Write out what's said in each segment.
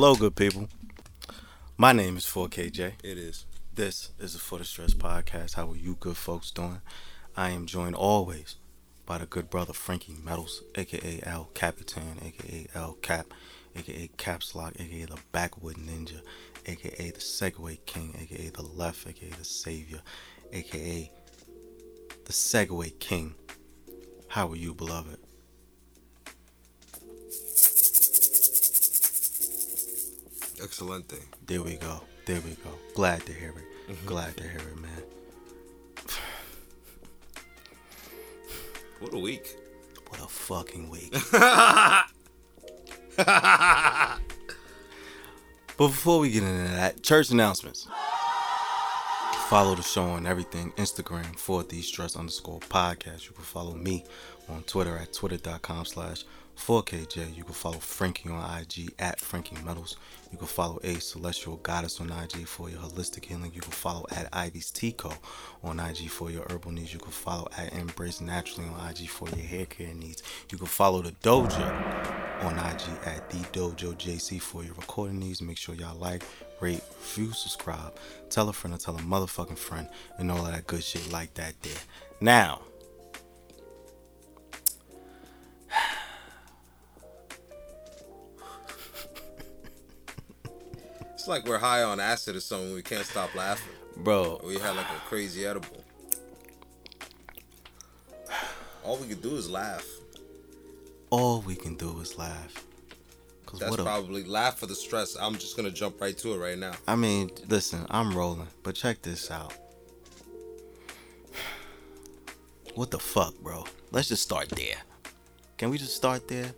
Hello, good people. My name is 4KJ. It is. This is the For the Stress podcast. How are you, good folks, doing? I am joined always by the good brother Frankie Metals, aka El Capitan, aka El Cap, aka Caps Lock, aka the Backwood Ninja, aka the Segway King, aka the Left, aka the Savior, aka the Segway King. How are you, beloved? Excelente. There we go. There we go. Glad to hear it. Mm-hmm. Glad to hear it, man. What a week. What a fucking week. but before we get into that, church announcements. Follow the show on everything Instagram for the stress underscore podcast. You can follow me on Twitter at twitter.com slash 4KJ. You can follow Frankie on IG at Frankie Metals. You can follow A Celestial Goddess on IG for your holistic healing. You can follow at Ivy's Tico on IG for your herbal needs. You can follow at Embrace Naturally on IG for your hair care needs. You can follow the Dojo on IG at the Dojo JC for your recording needs. Make sure y'all like, rate, review, subscribe, tell a friend or tell a motherfucking friend, and all that good shit like that there. Now, It's like we're high on acid or something. We can't stop laughing. bro, We had like a crazy edible. All we can do is laugh. all we can do is laugh. That's a, probably laugh for the stress. I'm just gonna jump right to it right now. I mean, listen, I'm rolling, but check this out. What the fuck, bro? Let's just start there. Can we just start there?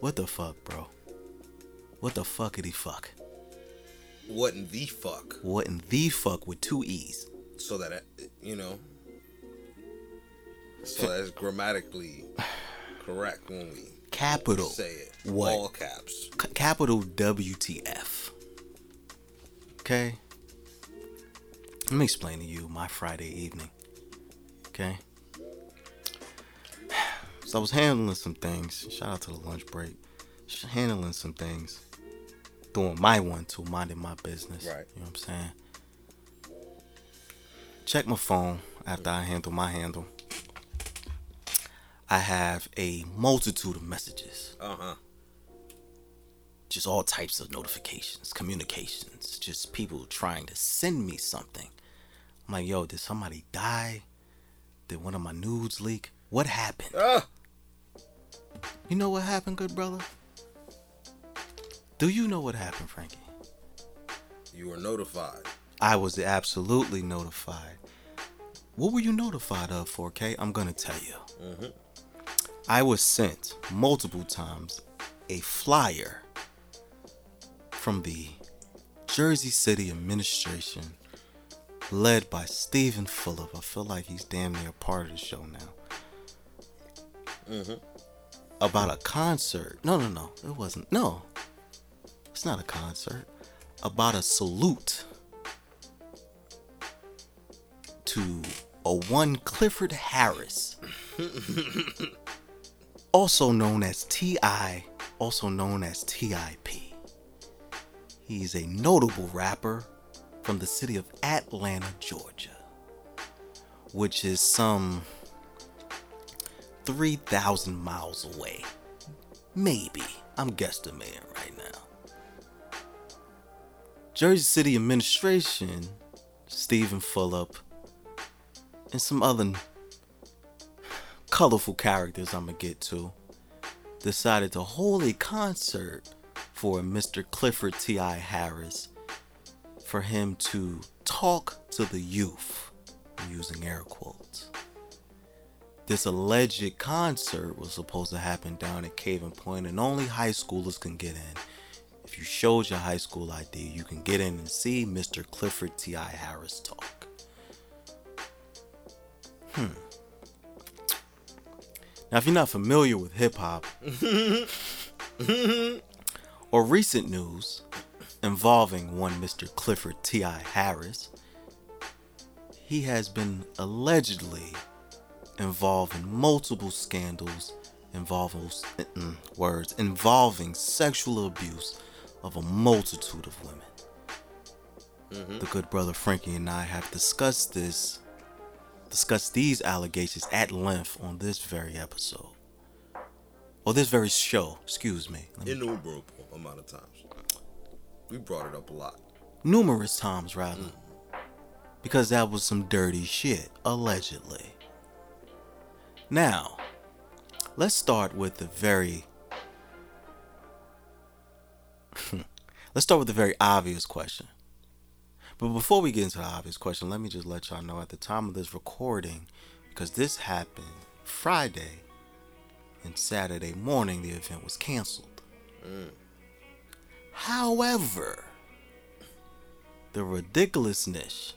What the fuck, bro? What the fuckity fuck? What in the fuck? What in the fuck with two E's? So that it- you know, so that's grammatically correct when we Capital. say it. What? All caps. C- capital WTF. Okay? Let me explain to you my Friday evening. Okay? So I was handling some things. Shout out to the lunch break. Handling some things. Doing my one too, minding my business. Right. You know what I'm saying? Check my phone after I handle my handle. I have a multitude of messages Uh huh. just all types of notifications, communications, just people trying to send me something. I'm like, yo, did somebody die? Did one of my nudes leak? What happened? Ah, You know what happened, good brother? Do you know what happened, Frankie? you were notified. I was absolutely notified. What were you notified of, 4K? I'm gonna tell you. Mhm. I was sent multiple times a flyer from the Jersey City administration led by Steven Fulop. I feel like he's damn near part of the show now. Mhm. About a concert. No, no, no. It wasn't. No. It's not a concert. About a salute to a one Clifford Harris, also known as T.I., also known as T.I.P. He's a notable rapper from the city of Atlanta, Georgia, which is some 3,000 miles away. Maybe. I'm guesstimating. Jersey City administration, Steven Fulop, and some other colorful characters I'm gonna get to, decided to hold a concert for Mr. Clifford T.I. Harris for him to talk to the youth, using air quotes. This alleged concert was supposed to happen down at Caven Point, and only high schoolers can get in. If you showed your high school ID, you can get in and see Mr. Clifford T.I. Harris talk. Hmm. Now, if you're not familiar with hip hop or recent news involving one Mr. Clifford T.I. Harris, he has been allegedly involved in multiple scandals, involving mm, words involving sexual abuse of a multitude of women. Mm-hmm. The good brother Frankie and I have discussed this, discussed these allegations at length on this very episode, or this very show. Excuse me. Me- Innumerable amount of times. We brought it up a lot. numerous times rather because that was some dirty shit allegedly now let's start with the very let's start with the very obvious question but before we get into the obvious question let me just let y'all know at the time of this recording because this happened friday and saturday morning the event was canceled mm. however the ridiculousness.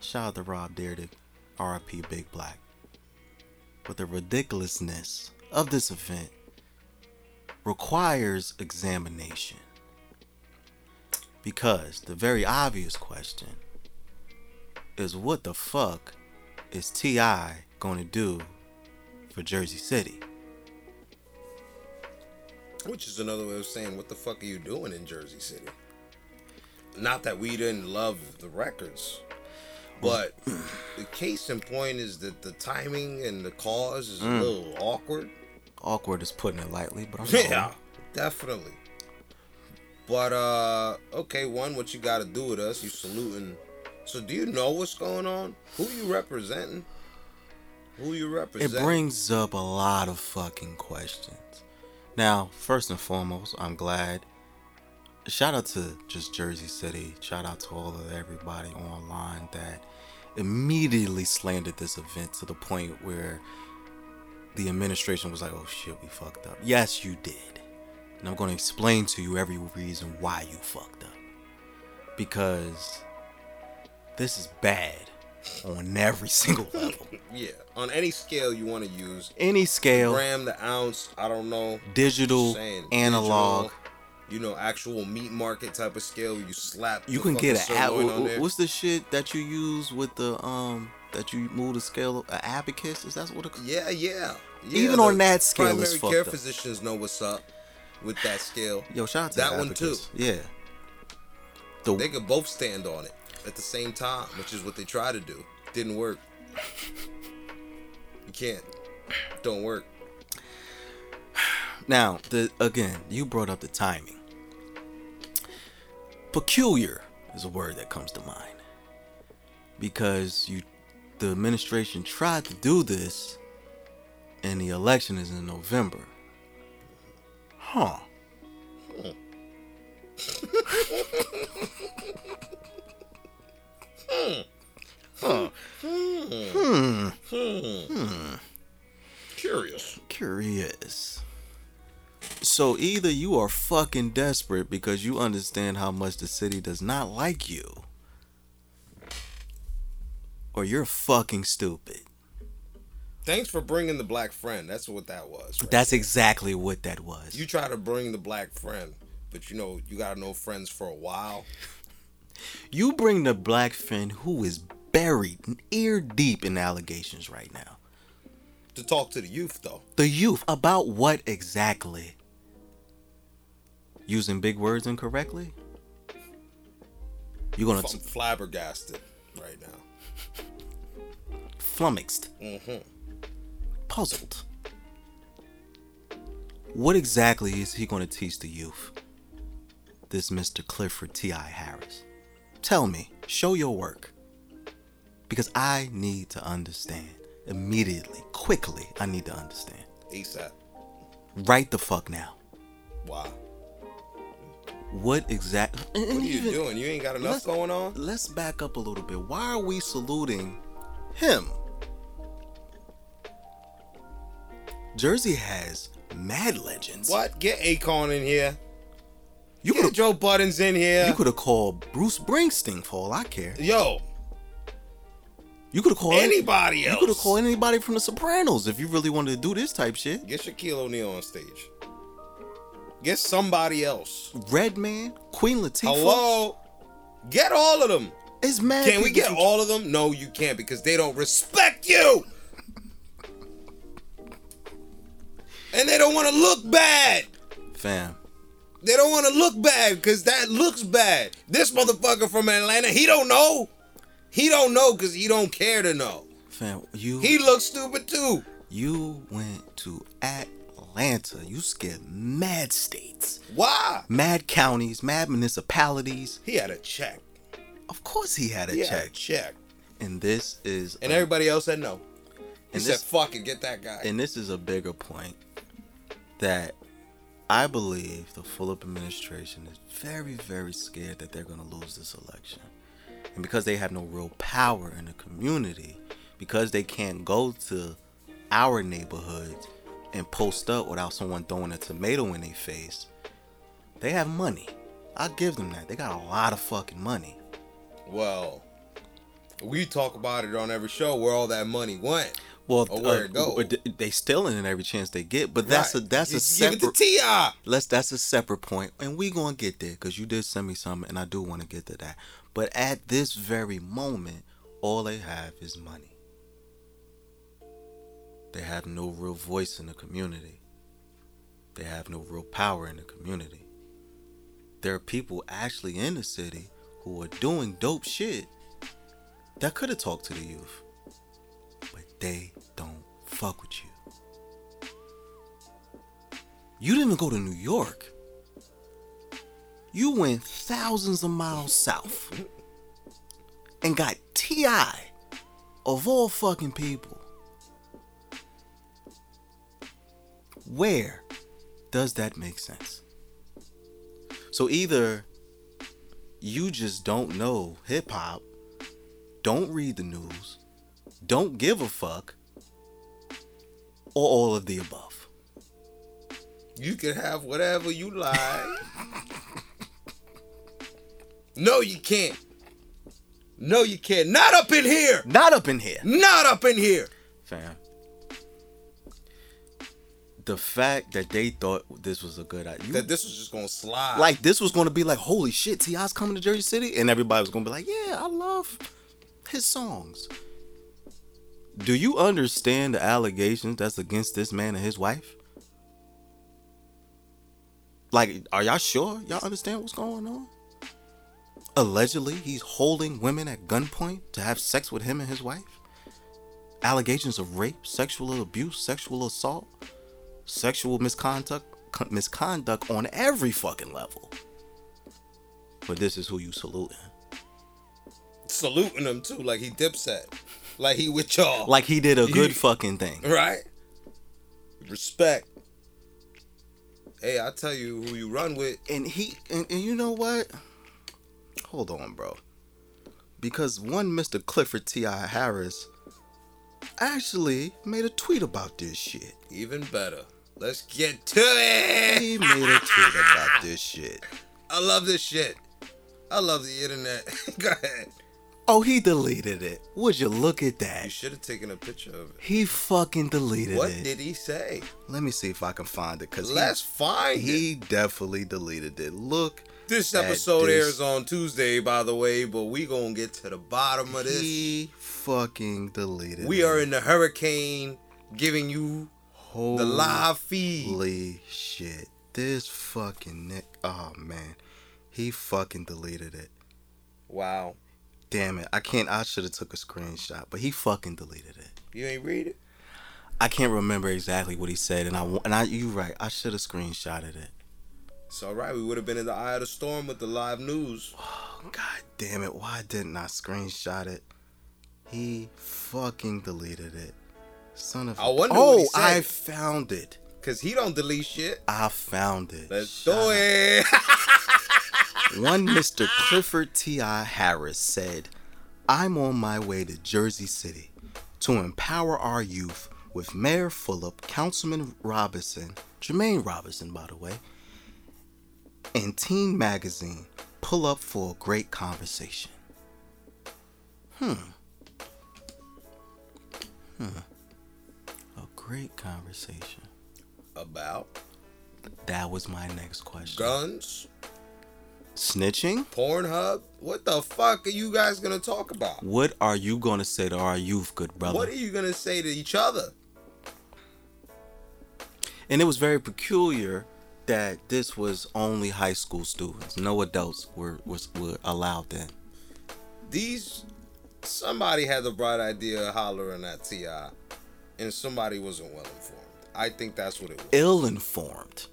Shout out to Rob Dyrdek, RIP Big Black. But the ridiculousness of this event requires examination. Because the very obvious question is what the fuck is T.I. going to do for Jersey City? Which is another way of saying, what the fuck are you doing in Jersey City? Not that we didn't love the records, but the case in point is that the timing and the cause is a mm. little awkward. Awkward is putting it lightly, but I'm Yeah, definitely. But uh, okay, one, what you got to do with us? You saluting. So do you know what's going on? Who you representing? Who you represent? It brings up a lot of fucking questions. Now, first and foremost, I'm glad. Shout out to just Jersey City. Shout out to all of everybody online that immediately slandered this event to the point where the administration was like, oh shit, we fucked up. Yes, you did. And I'm going to explain to you every reason why you fucked up. Because this is bad on every single level. yeah, on any scale you want to use. Any scale, Gram, the ounce, I don't know. digital, Saying analog. digital, you know, actual meat market type of scale. You slap. You can get an ab- sirloin on there. what's the shit that you use with the um that you move the scale an uh, abacus is that what it, Yeah, yeah. yeah Even on that scale, primary care up. physicians know what's up with that scale. yo shout out to That one abacus. yeah the They could both stand on it at the same time, which is what they try to do. Didn't work. You can't. Don't work. now the again you brought up the timing peculiar is a word that comes to mind because you the administration tried to do this and the election is in November huh Hmm. Huh. Hmm. Hmm. Curious. curious. So either you are fucking desperate because you understand how much the city does not like you, or you're fucking stupid. Thanks for bringing the black friend. That's what that was. right? That's exactly what that was. You try to bring the black friend, but you know you gotta know friends for a while. You bring the black friend who is buried ear deep in allegations right now. To talk to the youth though. The youth about what exactly? Using big words incorrectly? You're gonna I'm flabbergasted right now. Flummoxed. Mm-hmm. puzzled. What exactly is he going to teach the youth? This Mr. Clifford T.I. Harris. Tell me, show your work. Because I need to understand. Immediately, quickly, I need to understand. ASAP. Right the fuck now. Wow. What exactly? What are you doing? You ain't got enough going on? Let's back up a little bit. Why are we saluting him? Jersey has mad legends. What? Get Akon in here. You Get could Joe Buttons in here. you could have called Bruce Springsteen for all I care. Yo, You could have called anybody You else. could have called anybody from The Sopranos if you really wanted to do this type shit. Get Shaquille O'Neal on stage. Get somebody else. Redman, Queen Latifah. Hello? Get all of them. It's mad. Can we get all of them? No, you can't because they don't respect you. And they don't want to look bad. Fam, They don't want to look bad because that looks bad. This motherfucker from Atlanta, he don't know. He don't know because he don't care to know. fam, you He looks stupid too. you went to Atlanta. You scared mad states, Why? mad counties, mad municipalities. He had a check. Of course, he had a He had check. a check. And this is And a- everybody else said no. He And said, this- fuck it, get that guy. and this is a bigger point that I believe the Fulop administration is very, very scared that they're going to lose this election. And because they have no real power in the community, because they can't go to our neighborhoods and post up without someone throwing a tomato in their face, they have money. I'll give them that. They got a lot of fucking money. well, we talk about it on every show where all that money went. Well, Or where uh, it go. th- they stealing it every chance they get, but that's Right. a that's a Just give separate. it to Ti. let's that's a separate point and we gonna get there because you did send me something and i do want to get to that but at this very moment all they have is money they have no real voice in the community they have no real power in the community there are people actually in the city who are doing dope shit that could have talked to the youth but they fuck with you you didn't even go to New York. You went thousands of miles south and got T.I. of all fucking people. Where does that make sense? So either you just don't know hip hop, don't read the news, don't give a fuck, or all of the above. You can have whatever you like. no, you can't. No, you can't. Not up in here. Not up in here. Not up in here. fam. The fact that they thought this was a good idea, That this was just gonna slide. like this was going to be like, holy shit, T.I.'s coming to Jersey City, and everybody was going to be like, yeah, I love his songs. Do you understand the allegations that's against this man and his wife? Like, are y'all sure y'all understand what's going on? Allegedly, he's holding women at gunpoint to have sex with him and his wife. Allegations of rape, sexual abuse, sexual assault, sexual misconduct, misconduct on every fucking level. But this is who you saluting. saluting him too, like he dipset, like he with y'all, Like he did a good You- fucking thing. right? Respect. Hey, I tell you who you run with. and he and, and you know what? Hold on, bro. Because one Mr. Clifford T.I. Harris actually made a tweet about this shit. Even better. Let's get to it. He made a tweet about this shit. I love this shit. I love the internet. Go ahead. Oh, he deleted it. Would you look at that? You should have taken a picture of it. He fucking deleted What it. What did he say? Let me see if I can find it because Let's find he, it. he definitely deleted it. Look, This episode this. airs on Tuesday, by the way, but we gonna get to the bottom of this. he fucking deleted it. We it. are in the hurricane, giving you the live feed. Holy shit. This fucking Nick. Oh, man. He fucking deleted it. Wow, Damn it. I can't. I should have took a screenshot, but he fucking deleted it. you ain't read it. I can't remember exactly what he said, and I and I you right. I should have screenshotted it. It's all right. We would have been in the eye of the storm with the live news. Oh, God damn it. Why didn't I screenshot it? He fucking deleted it. Son of a- I wonder Oh, what he oh, said. I found it. Cause he don't delete shit. I found it. Let's Shut do it. One Mr. Clifford T.I. Harris said, I'm on my way to Jersey City to empower our youth with Mayor Fulop, Councilman Robinson, Jermaine Robinson, by the way, and Teen Magazine. Pull up for a great conversation. Hmm. Hmm. A great conversation. About That was my next question. guns, Snitching? Pornhub. What the fuck are you guys gonna talk about? What are you going to say to our youth, good brother? What are you gonna say to each other? And it was very peculiar that this was only high school students. No adults were was were allowed in. These somebody had the bright idea of hollering at T.I., and somebody wasn't well informed. I think that's what it was. Ill informed.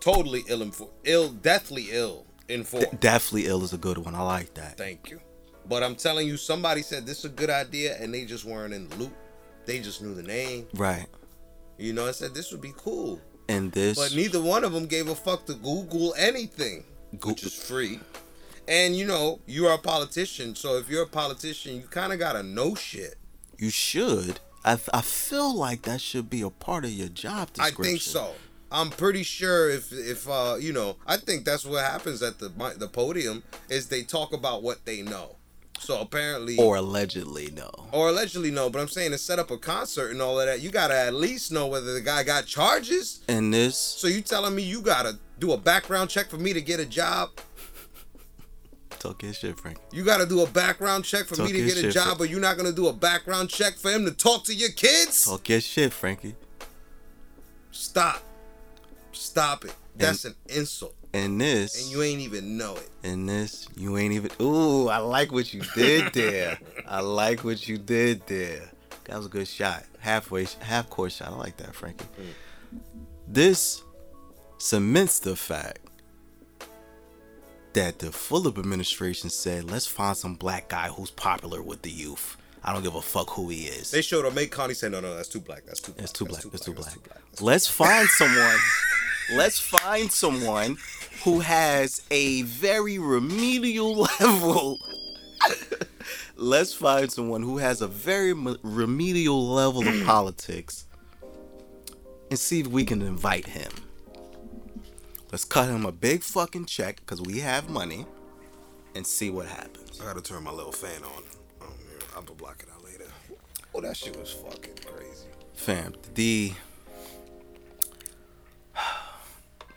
Totally ill informed. Ill, deathly ill informed. Deathly ill is a good one. I like that. Thank you. But I'm telling you, somebody said this is a good idea, and they just weren't in the loop. They just knew the name. Right. You know, I said this would be cool. And this But neither one of them gave a fuck to Google anything, Goo- which is free. And you know, you are a politician, so if you're a politician, you kind of gotta know shit. you should. I, I feel like that should be a part of your job description. I think so. I'm pretty sure if if uh you know, I think that's what happens at the the podium is they talk about what they know. So apparently, Or allegedly, no. or allegedly no, but I'm saying to set up a concert and all of that, you gotta at least know whether the guy got charges. And this So you telling me you gotta do a background check for me to get a job? talk your shit, Frank. You got to do a background check for Talk me to get a shit, job, but you're not going to do a background check for him to talk to your kids? Talk your shit, Frankie. Stop. Stop it. That's an insult. And this And you ain't even know it. And this, you ain't even. Ooh, I like what you did there. I like what you did there. That was a good shot. Halfway, half court shot. I like that, Frankie. Mm. This cements the fact that the Fulop administration said, let's find some black guy who's popular with the youth. I don't give a fuck who he is. They showed up, make Connie say, no, no, that's too black. That's too black. It's too black. It's too black. Let's find someone. let's find someone who has a very remedial level. let's find someone who has a very remedial level of politics and see if we can invite him. Let's cut him a big fucking check because we have money and see what happens. I got to turn my little fan on. Yeah, I'll block it out later. Oh, that shit was fucking crazy. fam the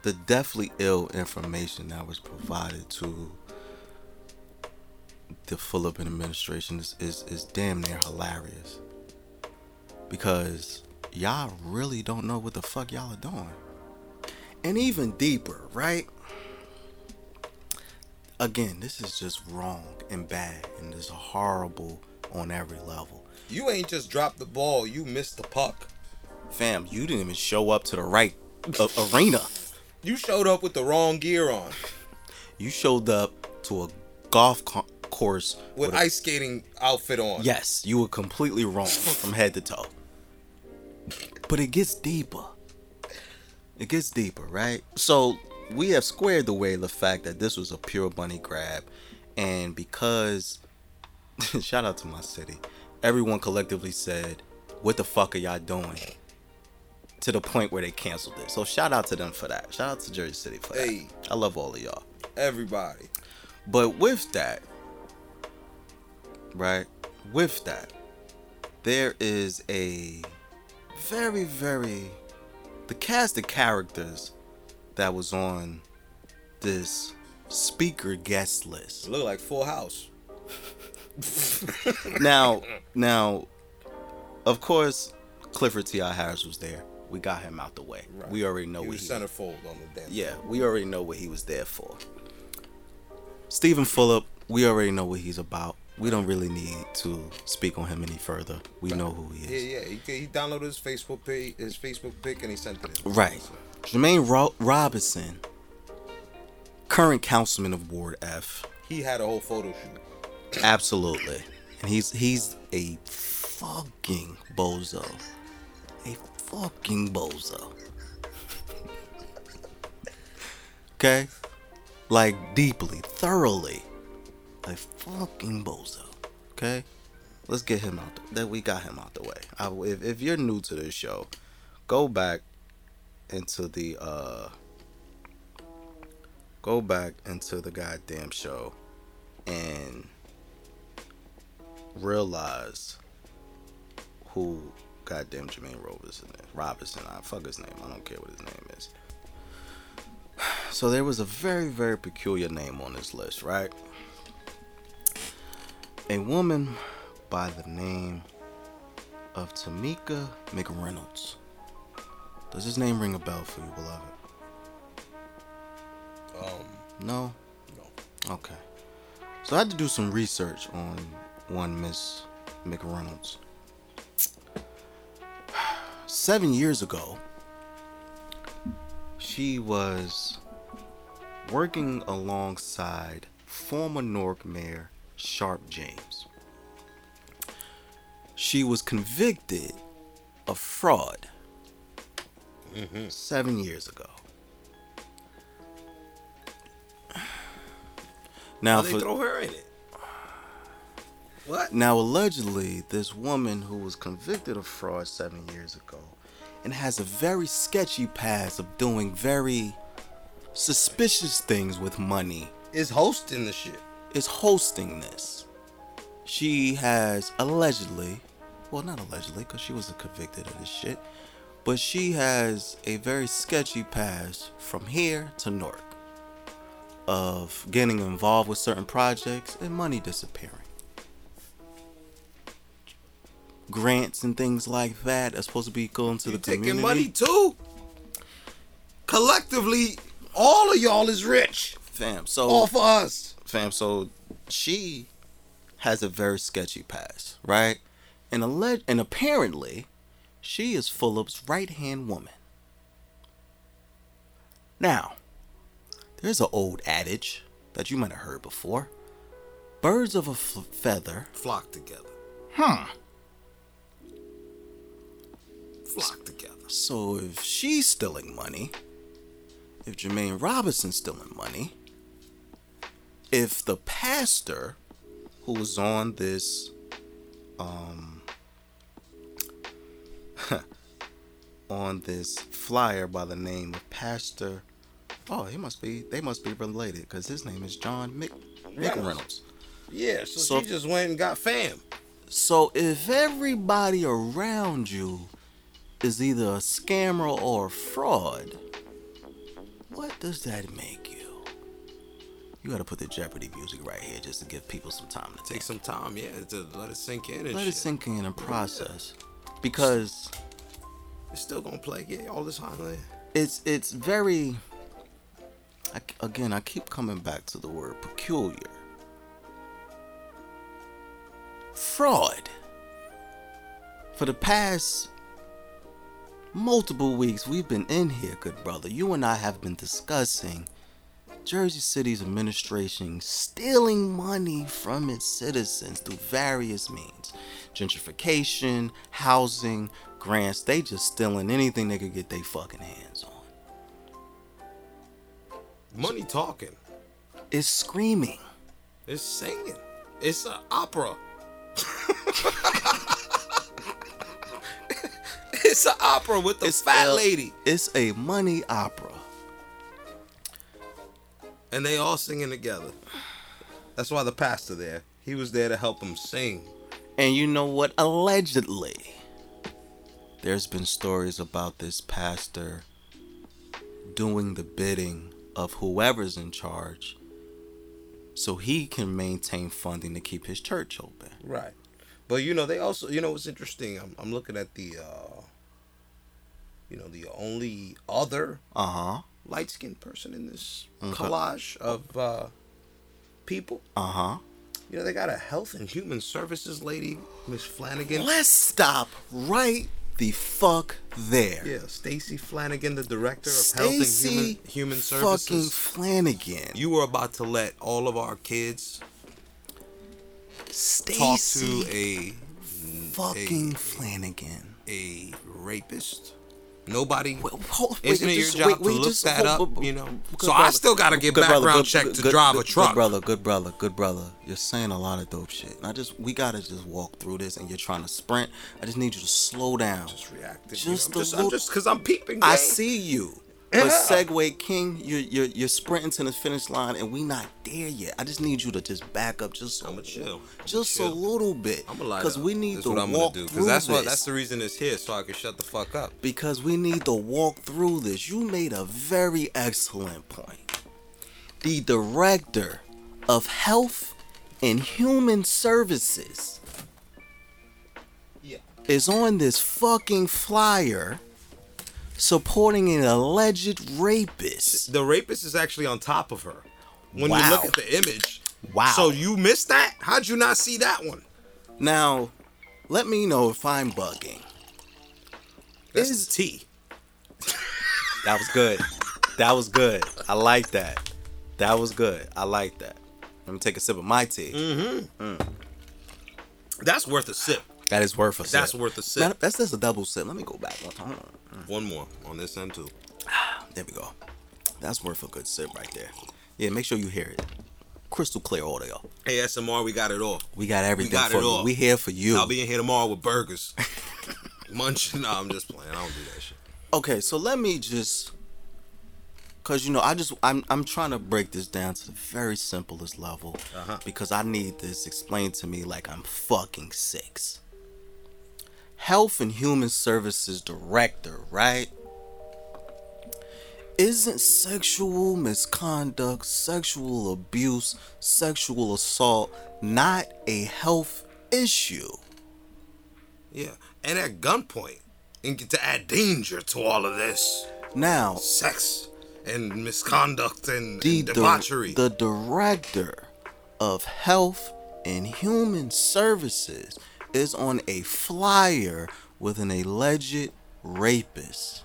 the deathly ill information that was provided to the Fulop administration is, is is damn near hilarious because y'all really don't know what the fuck y'all are doing and even deeper right again this is just wrong and bad and it's a horrible on every level You ain't just dropped the ball, you missed the puck. Fam, you didn't even show up to the right a- arena. You showed up with the wrong gear on, You showed up to a golf co- course with a- ice skating outfit on. Yes, you were completely wrong from head to toe. But it gets deeper. It gets deeper, right? So we have squared away the fact that this was a pure bunny grab, and because shout out to my city, everyone collectively said, "What the fuck are y'all doing?" To the point where they canceled it. So shout out to them for that. Shout out to Jersey City for Hey. that. I love all of y'all. Everybody. But with that, right? With that, there is a very, very the cast of characters that was on this speaker guest list. Look like Full House. Now, now, of course, Clifford T. I. Harris was there. We got him out the way. We already know He what was he centerfold on the damn. Yeah, we already know what he was there for. Steven Fulop, we already know what he's about. We don't really need to speak on him any further. We know who he Yeah, is. yeah. He, he downloaded his Facebook page, his Facebook pic, and he sent it in. Right. Jermaine Ro- Robinson, current councilman of Ward F. He had a whole photo shoot. Absolutely. And he's he's a fucking bozo. A fucking bozo. okay? Like deeply, thoroughly. A fucking bozo. Okay? Let's get him out. That we got him out the way. I, if, if you're new to this show, go back into the uh go back into the goddamn show and realize who goddamn Jermaine Robinson is. Robinson, I fuck his name. I don't care what his name is. So there was a very, very peculiar name on this list, right? A woman by the name of Tamika McReynolds. Does his name ring a bell for you, beloved? Um, No? no. Okay. So I had to do some research on one Miss McReynolds. Seven years ago, she was working alongside former Newark Mayor Sharpe James. She was convicted of fraud mm-hmm. seven years ago. Now, Why they for, throw her in it? What? Now, allegedly, this woman who was convicted of fraud seven years ago and has a very sketchy past of doing very suspicious things with money Is hosting the shit. is hosting this. She has allegedly, well, not allegedly, because she wasn't convicted of this shit, but she has a very sketchy past from here to Newark of getting involved with certain projects and money disappearing. Grants and things like that are supposed to be going to You the taking community. money too? Collectively, all of y'all is rich. fam. So All for us. fam. So she has a very sketchy past, right? And alleg- and apparently, she is Fulop's right hand woman. Now, there's an old adage that you might have heard before: birds of a f- feather. Flock together. Huh. Flock together. So if she's stealing money, if Jermaine Robinson's stealing money, if the pastor who was on this um on this flyer by the name of Pastor Oh, he must be they must be related because his name is John Mick McReynolds. Yeah, so, So- she just went and got fam. So if everybody around you is either a scammer or a fraud, what does that make you? You gotta put the Jeopardy music right here just to give people some time to Take take some time, yeah, to let it sink in and Let shit. it sink in and process. Because It's still gonna play, yeah, all this time. it's it's very I, again I keep coming back to the word peculiar. Fraud. For the past multiple weeks we've been in here, good brother. You and I have been discussing Jersey City's administration stealing money from its citizens through various means. Gentrification, housing, grants, they just stealing anything they could get their fucking hands on. Money talking. It's screaming. It's singing. It's an opera. it's an opera with the It's fat a- lady. It's a money opera. And they all singing together. That's why the pastor there. He was there to help them sing. And you know what? Allegedly, there's been stories about this pastor doing the bidding of whoever's in charge so he can maintain funding to keep his church open. Right. But you know, they also you know what's interesting? I'm I'm looking at the uh you know, the only other Uh huh. light skinned person in this Okay. collage of uh people. Uh huh. You know, they got a health and human services lady, Miss Flanagan. Let's stop right the fuck there. Yeah, Stacy Flanagan, the director of health and human human fucking services. Flanagan. You were about to let all of our kids talk to a fucking a- Flanagan. a rapist. Nobody. Hold- Isn't it your job wait, to look just- that hold- up? You know. So I still gotta get Good brother, background good- check good- to good- drive a truck. Good brother, good brother, good brother. You're saying a lot of dope shit. And I just we gotta just walk through this, and you're trying to sprint. I just need you to slow down. Just react. Just you know, I'm just, little- I'm just because I'm peeping. I see you. Yeah. But Segway King, you're, you're you're sprinting to the finish line, and we not there yet. I just need you to just back up just a chill. Just chill. a little bit, I'm gonna lie. because we need that's to what I'm walk gonna do. through that's this. what that's the reason it's here, so I can shut the fuck up. because we need to walk through this. You made a very excellent point. The director of health and human services Yeah. is on this fucking flyer supporting an alleged rapist. The rapist is actually on top of her. When you look at the image. Wow. So you missed that? How'd you not see that one? Now, let me know if I'm bugging. That's Is- T. That was good. That was good. I like that. That was good. I like that. Let me take a sip of my tea. Mm-hmm. That's worth a sip. That is worth a sip. That's worth a sip. Matter- That's just a double sip. Let me go back one time. One more on this end too. There we go. That's worth a good sip right there. Yeah, make sure you hear it. Crystal clear audio. ASMR, we got it all. We got everything got for it you. all. We here for you. I'll be in here tomorrow with burgers. Munching. No, I'm just playing. I don't do that shit. okay, so let me just cause you know I just I'm I'm trying to break this down to the very simplest level Uh-huh. because I need this explained to me like I'm fucking six. Health and Human Services Director, right? Isn't sexual misconduct, sexual abuse, sexual assault not a health issue? Yeah. And at gunpoint. And get to add danger to all of this. Now, Sex and misconduct and, the, and debauchery. the director of health and human services is on a flyer with an alleged rapist.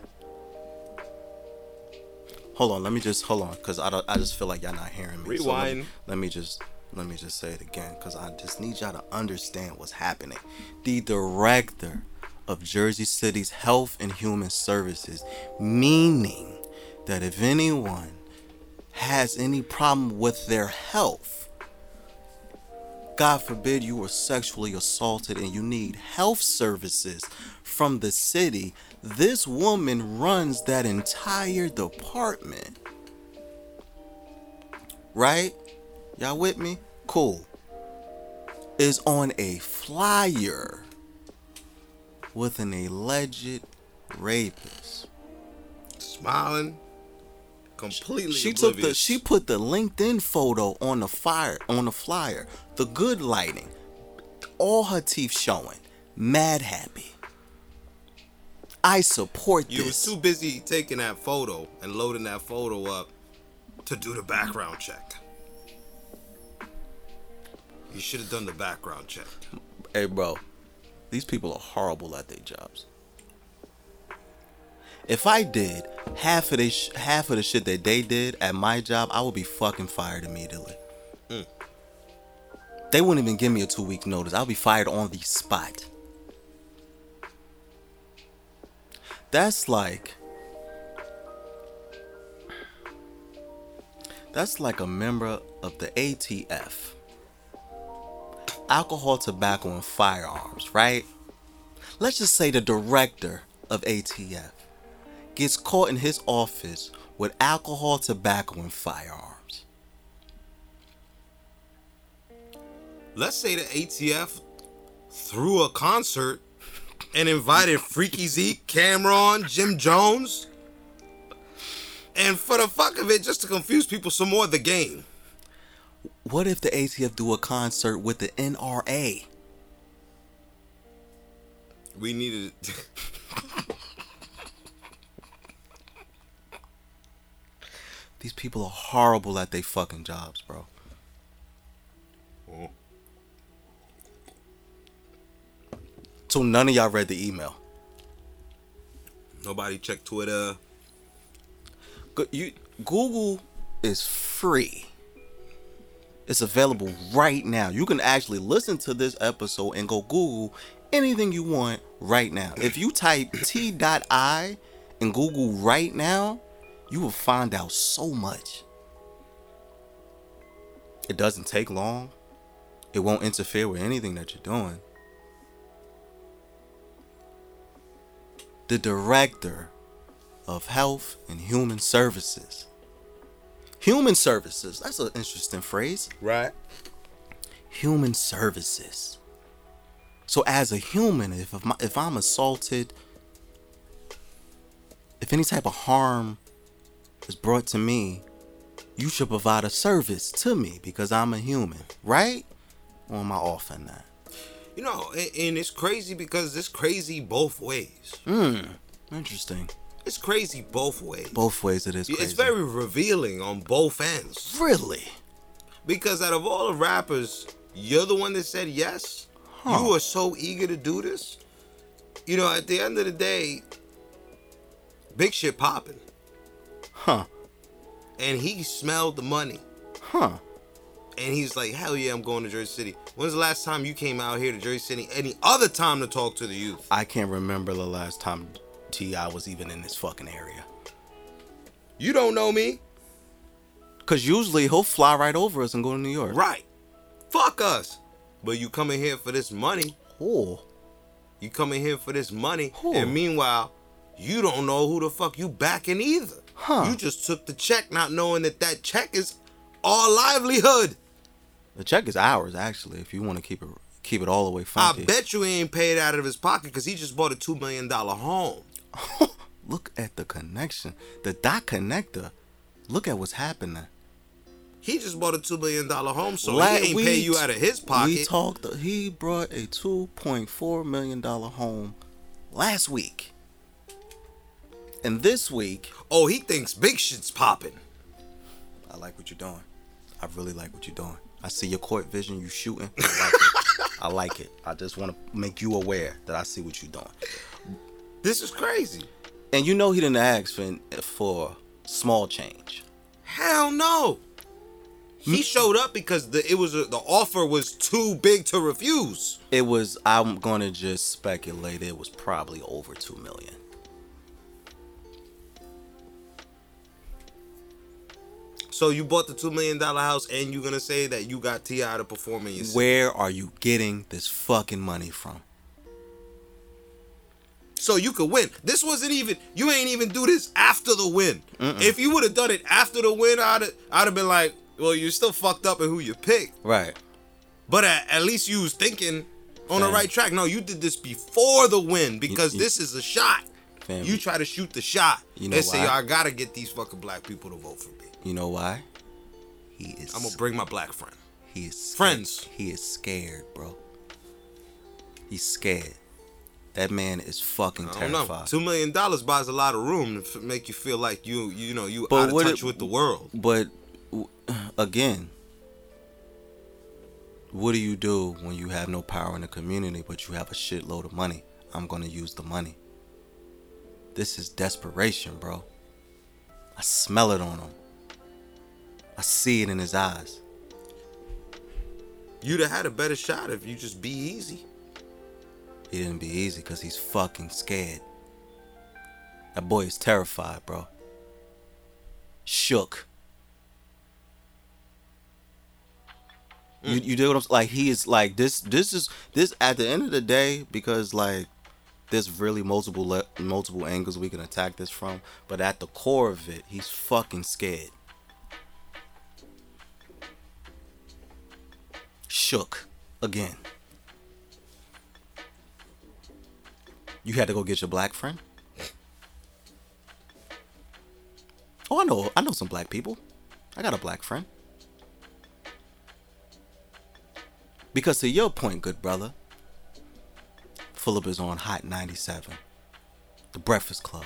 Hold on, let me just hold on, cause I don't, I just feel like y'all not hearing me. So let me- Rewind. let me just let me just say it again, cause I just need y'all to understand what's happening. The director of Jersey City's Health and Human Services, meaning that if anyone has any problem with their health, God forbid you were sexually assaulted and you need health services from the city, this woman runs that entire department. Right? Y'all with me? Cool. Is on a flyer with an alleged rapist. Smiling. Completely She took the she put the LinkedIn photo on the fire on the flyer. The good lighting. All her teeth showing. Mad happy. I support You was this. too busy taking that photo and loading that photo up to do the background check. You should have done the background check. hey bro, these people are horrible at their jobs. If I did half of this, half of the shit that they did at my job, I would be fucking fired immediately. Hmm. They wouldn't even give me a two week notice. I'll be fired on the spot. That's like That's like a member of the ATF. Alcohol, tobacco, and firearms, right? Let's just say the director of ATF gets caught in his office with alcohol, tobacco, and firearms. Let's say the ATF threw a concert and invited Freekey Zekey, Cam'ron, Jim Jones, and for the fuck of it, just to confuse people some more, the game. What if the ATF do a concert with the NRA? We needed. These people are horrible at their fucking jobs, bro. Mm. So none of y'all read the email. Nobody checked Twitter. Go- You Google is free. It's available right now. You can actually listen to this episode and go Google anything you want right now. If you type T.I in Google right now, you will find out so much. It doesn't take long. It won't interfere with anything that you're doing. The director of Health and Human Services. Human Services, that's an interesting phrase. Right. Human Services. So as a human, if if, my, if I'm assaulted, if any type of harm is brought to me, you should provide a service to me because I'm a human, right? Or am I off that? You know, and, and it's crazy because it's crazy both ways. Hmm. Interesting. It's crazy both ways. Both ways it is crazy. It's very revealing on both ends. really. Because out of all the rappers, you're the one that said yes. Huh. You are so eager to do this. You know, at the end of the day, big shit popping. Huh. And he smelled the money. Huh. And he's like, hell yeah, I'm going to Jersey City. When's the last time you came out here to Jersey City? Any other time to talk to the youth? I can't remember the last time T.I. was even in this fucking area. You don't know me. Cause usually he'll fly right over us and go to New York. Right. Fuck us. But you coming here for this money. Oh. You coming here for this money. Who? And meanwhile, you don't know who the fuck you backing either. Huh. You just took the check not knowing that that check is our livelihood. The check is ours actually. If you want to keep it keep it all the way funky. I bet you he ain't paid out of his pocket because he just bought a $2 million home. Look at the connection. The dot connector. Look at what's happening. He just bought a $2 million home, so La- he ain't pay you out of his pocket. We talked. He brought a two point four million dollar home last week, and this week, oh, he thinks big shit's popping. I like what you're doing. I really like what you're doing. I see your court vision. You shooting. I like it. I like it. I just want to make you aware that I see what you're doing. This is crazy. And you know he didn't ask for for small change. Hell no. He hmm? showed up because the it was a, the offer was too big to refuse. It was. I'm gonna just speculate. It was probably over two million. So you bought the two million dollar house, and you're gonna say that you got T.I. to perform in your city. Where are you getting this fucking money from? so you could win. This wasn't even. You ain't even do this after the win. If you would have done it after the win, I'd have, I'd have been like, well, you're still fucked up in who you picked. Right. But at, at least you was thinking on the right track. No, you did this before the win because you- this is a shot. Fam, You try to shoot the shot You know and say. Yo, I gotta get these fucking black people to vote for me. You know why? He is. I'm gonna bring my black friend. He is scared. Friends. He is scared, bro. He's scared. That man is fucking I don't know. terrified. Two million dollars buys a lot of room to f- make you feel like you, you know, you But out of touch it- with the world. But w- again, what do you do when you have no power in the community, but you have a shitload of money? I'm gonna use the money. This is desperation, bro. I smell it on him. I see it in his eyes. You'd have had a better shot if you just be easy. He didn't be easy because he's fucking scared. That boy is terrified, bro. Shook. You mm. you do what I'm like? He is like this. This is this at the end of the day because like there's really multiple le- multiple angles we can attack this from, but at the core of it, he's fucking scared. Shook again. You had to go get your black friend? Oh, I know. I know some black people. I got a black friend. Because to your point, good brother, Fulop is on Hot 97, The Breakfast Club.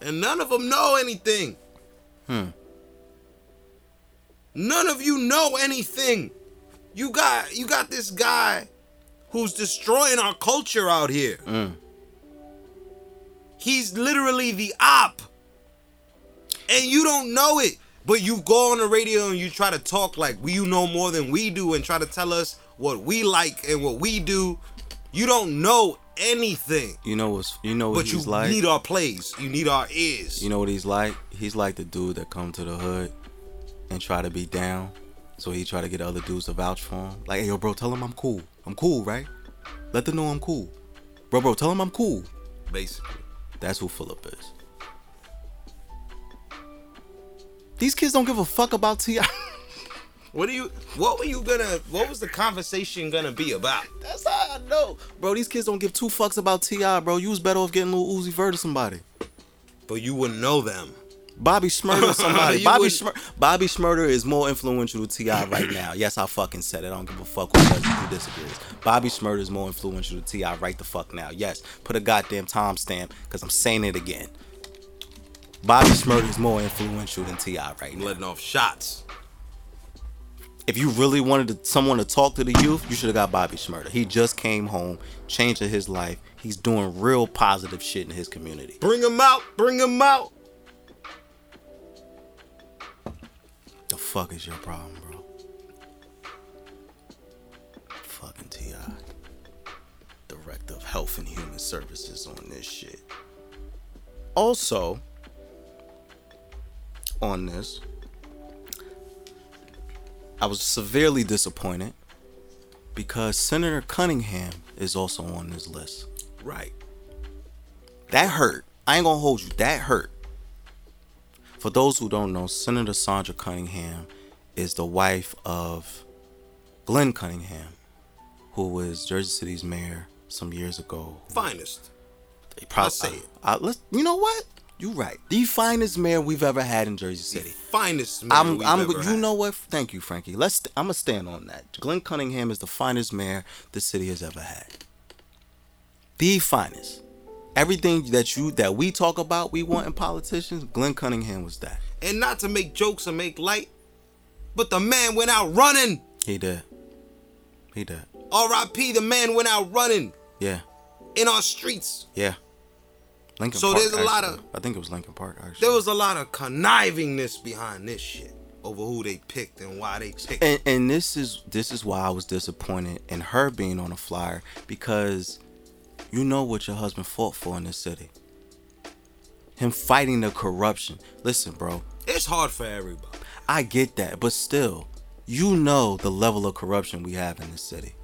And none of them know anything. Hmm. None of you know anything. You got you got this guy who's destroying our culture out here. Mm. He's literally the op. And you don't know it. But you go on the radio and you try to talk like you know more than we do and try to tell us what we like and what we do. You don't know anything. You know what's you know what But you he's like? You need our plays. You need our ears. You know what he's like? He's like the dude that come to the hood and try to be down. So he try to get other dudes to vouch for him. Like, hey, yo, bro, tell him I'm cool. I'm cool, right? Let them know I'm cool. Bro, bro, tell him I'm cool. basically. That's who Fulop is. These kids don't give a fuck about T.I. What are you? What were you gonna? What was the conversation gonna be about? That's how I know. Bro, these kids don't give two fucks about T.I., bro. You was better off getting Lil Uzi Vert or somebody. But you wouldn't know them. Bobby Shmurda is somebody. Bobby wouldn't- Bobby Shmurda is more influential to T.I. right now. Yes, I fucking said it. I don't give a fuck who, who disagrees. Bobby Shmurda is more influential to T.I. right the fuck now. Yes, put a goddamn timestamp because I'm saying it again. Bobby Shmurda is more influential than T.I. right I'm now. letting off shots. If you really wanted to, someone to talk to the youth, you should have got Bobby Shmurda. He just came home, changing his life. He's doing real positive shit in his community. Bring him out. Bring him out. The fuck is your problem, bro? Fucking T.I., director of Health and Human Services, on this shit. Also, on this, I was severely disappointed because Senator Cunningham is also on this list. Right. That hurt. I ain't gonna hold you. That hurt. For those who don't know, Senator Sandra Cunningham is the wife of Glenn Cunningham, who was Jersey City's mayor some years ago. Finest. They prob- I'll say it. I- I- let's, you know what? You're right. The finest mayor we've ever had in Jersey The City. finest man I'm, we've I'm, ever you had. know what? Thank you, Frankie. Let's. I'm gonna stand on that. Glenn Cunningham is the finest mayor the city has ever had. The finest. Everything that you that we talk about, we want in politicians. Glenn Cunningham was that. And not to make jokes and make light, but the man went out running. He did. He did. R.I.P. The man went out running Yeah. in our streets. Yeah. Lincoln So Park, there's a lot of- I think it was Lincoln Park. Actually. There was a lot of connivingness behind this shit over who they picked and why they picked. and and this is this is why I was disappointed in her being on a flyer because you know what your husband fought for in this city. Him fighting the corruption. Listen, bro, It's hard for everybody. I get that, but still, you know the level of corruption we have in this city.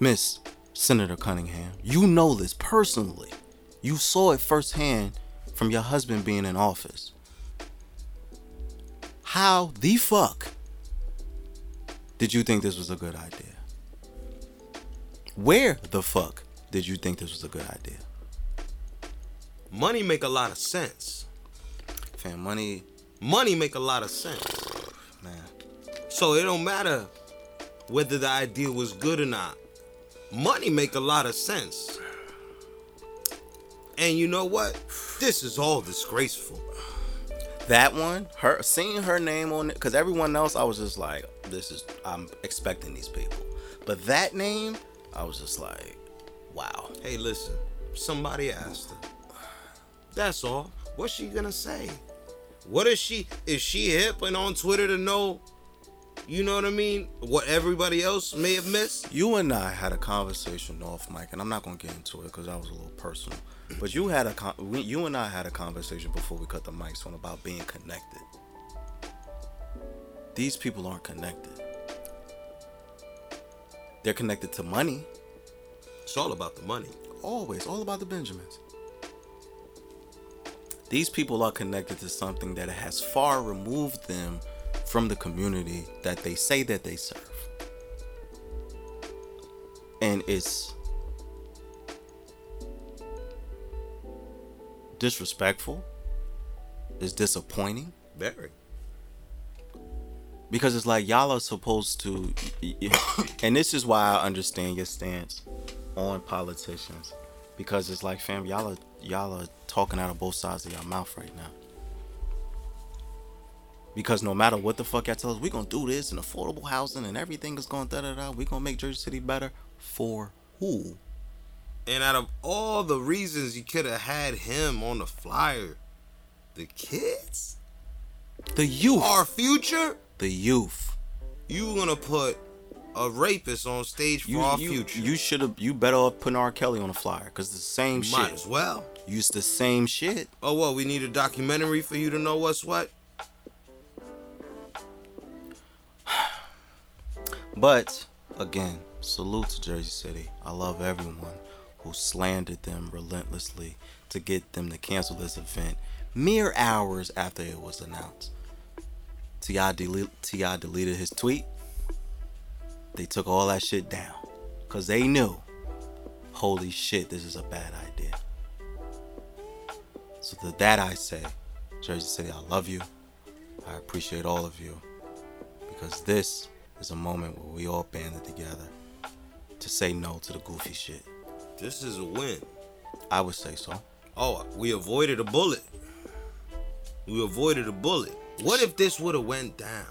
Miss Senator Cunningham, you know this personally. You saw it firsthand from your husband being in office. How the fuck did you think this was a good idea? Where the fuck did you think this was a good idea? Money make a lot of sense. Fam, money, Money make a lot of sense. man. So it don't matter whether the idea was good or not. Money make a lot of sense. And you know what? This is all disgraceful. That one, her seeing her name on it, because everyone else, I was just like, this is, I'm expecting these people. But that name, I was just like, wow. Hey, listen. Somebody asked her. That's all. What's she gonna say? What is she? Is she hip and on Twitter to know? You know what I mean? What everybody else may have missed. You and I had a conversation off mic, and I'm not gonna get into it because that was a little personal. But you had a con- we, you and I had a conversation before we cut the mics on about being connected. These people aren't connected. They're connected to money, It's all about the money. always, all about the Benjamins. These people are connected to something that has far removed them from the community that they say that they serve. And it's disrespectful, it's disappointing Very. Because it's like y'all are supposed to and this is why I understand your stance on politicians. Because it's like fam y'all are y'all are talking out of both sides of your mouth right now. Because no matter what the fuck y'all tell us we're gonna do this and affordable housing and everything is going da da da. We're gonna make Jersey City better for who? And out of all the reasons you could have had him on the flyer, the kids, the youth. Our future, the youth you gonna put a rapist on stage for you our you, future. you should have you better off putting R. Kelly on a flyer because the same might shit as well. use the same shit Oh well, we need a documentary for you to know what's what. But again, salute to Jersey City. I love everyone who slandered them relentlessly to get them to cancel this event mere hours after it was announced. T.I. delete, T.I. deleted his tweet. They took all that shit down because they knew, holy shit, this is a bad idea. So to that I say, Jersey City, I love you. I appreciate all of you because this is a moment where we all banded together to say no to the goofy shit. This is a win. I would say so. Oh, we avoided a bullet. We avoided a bullet. What if this would have went down?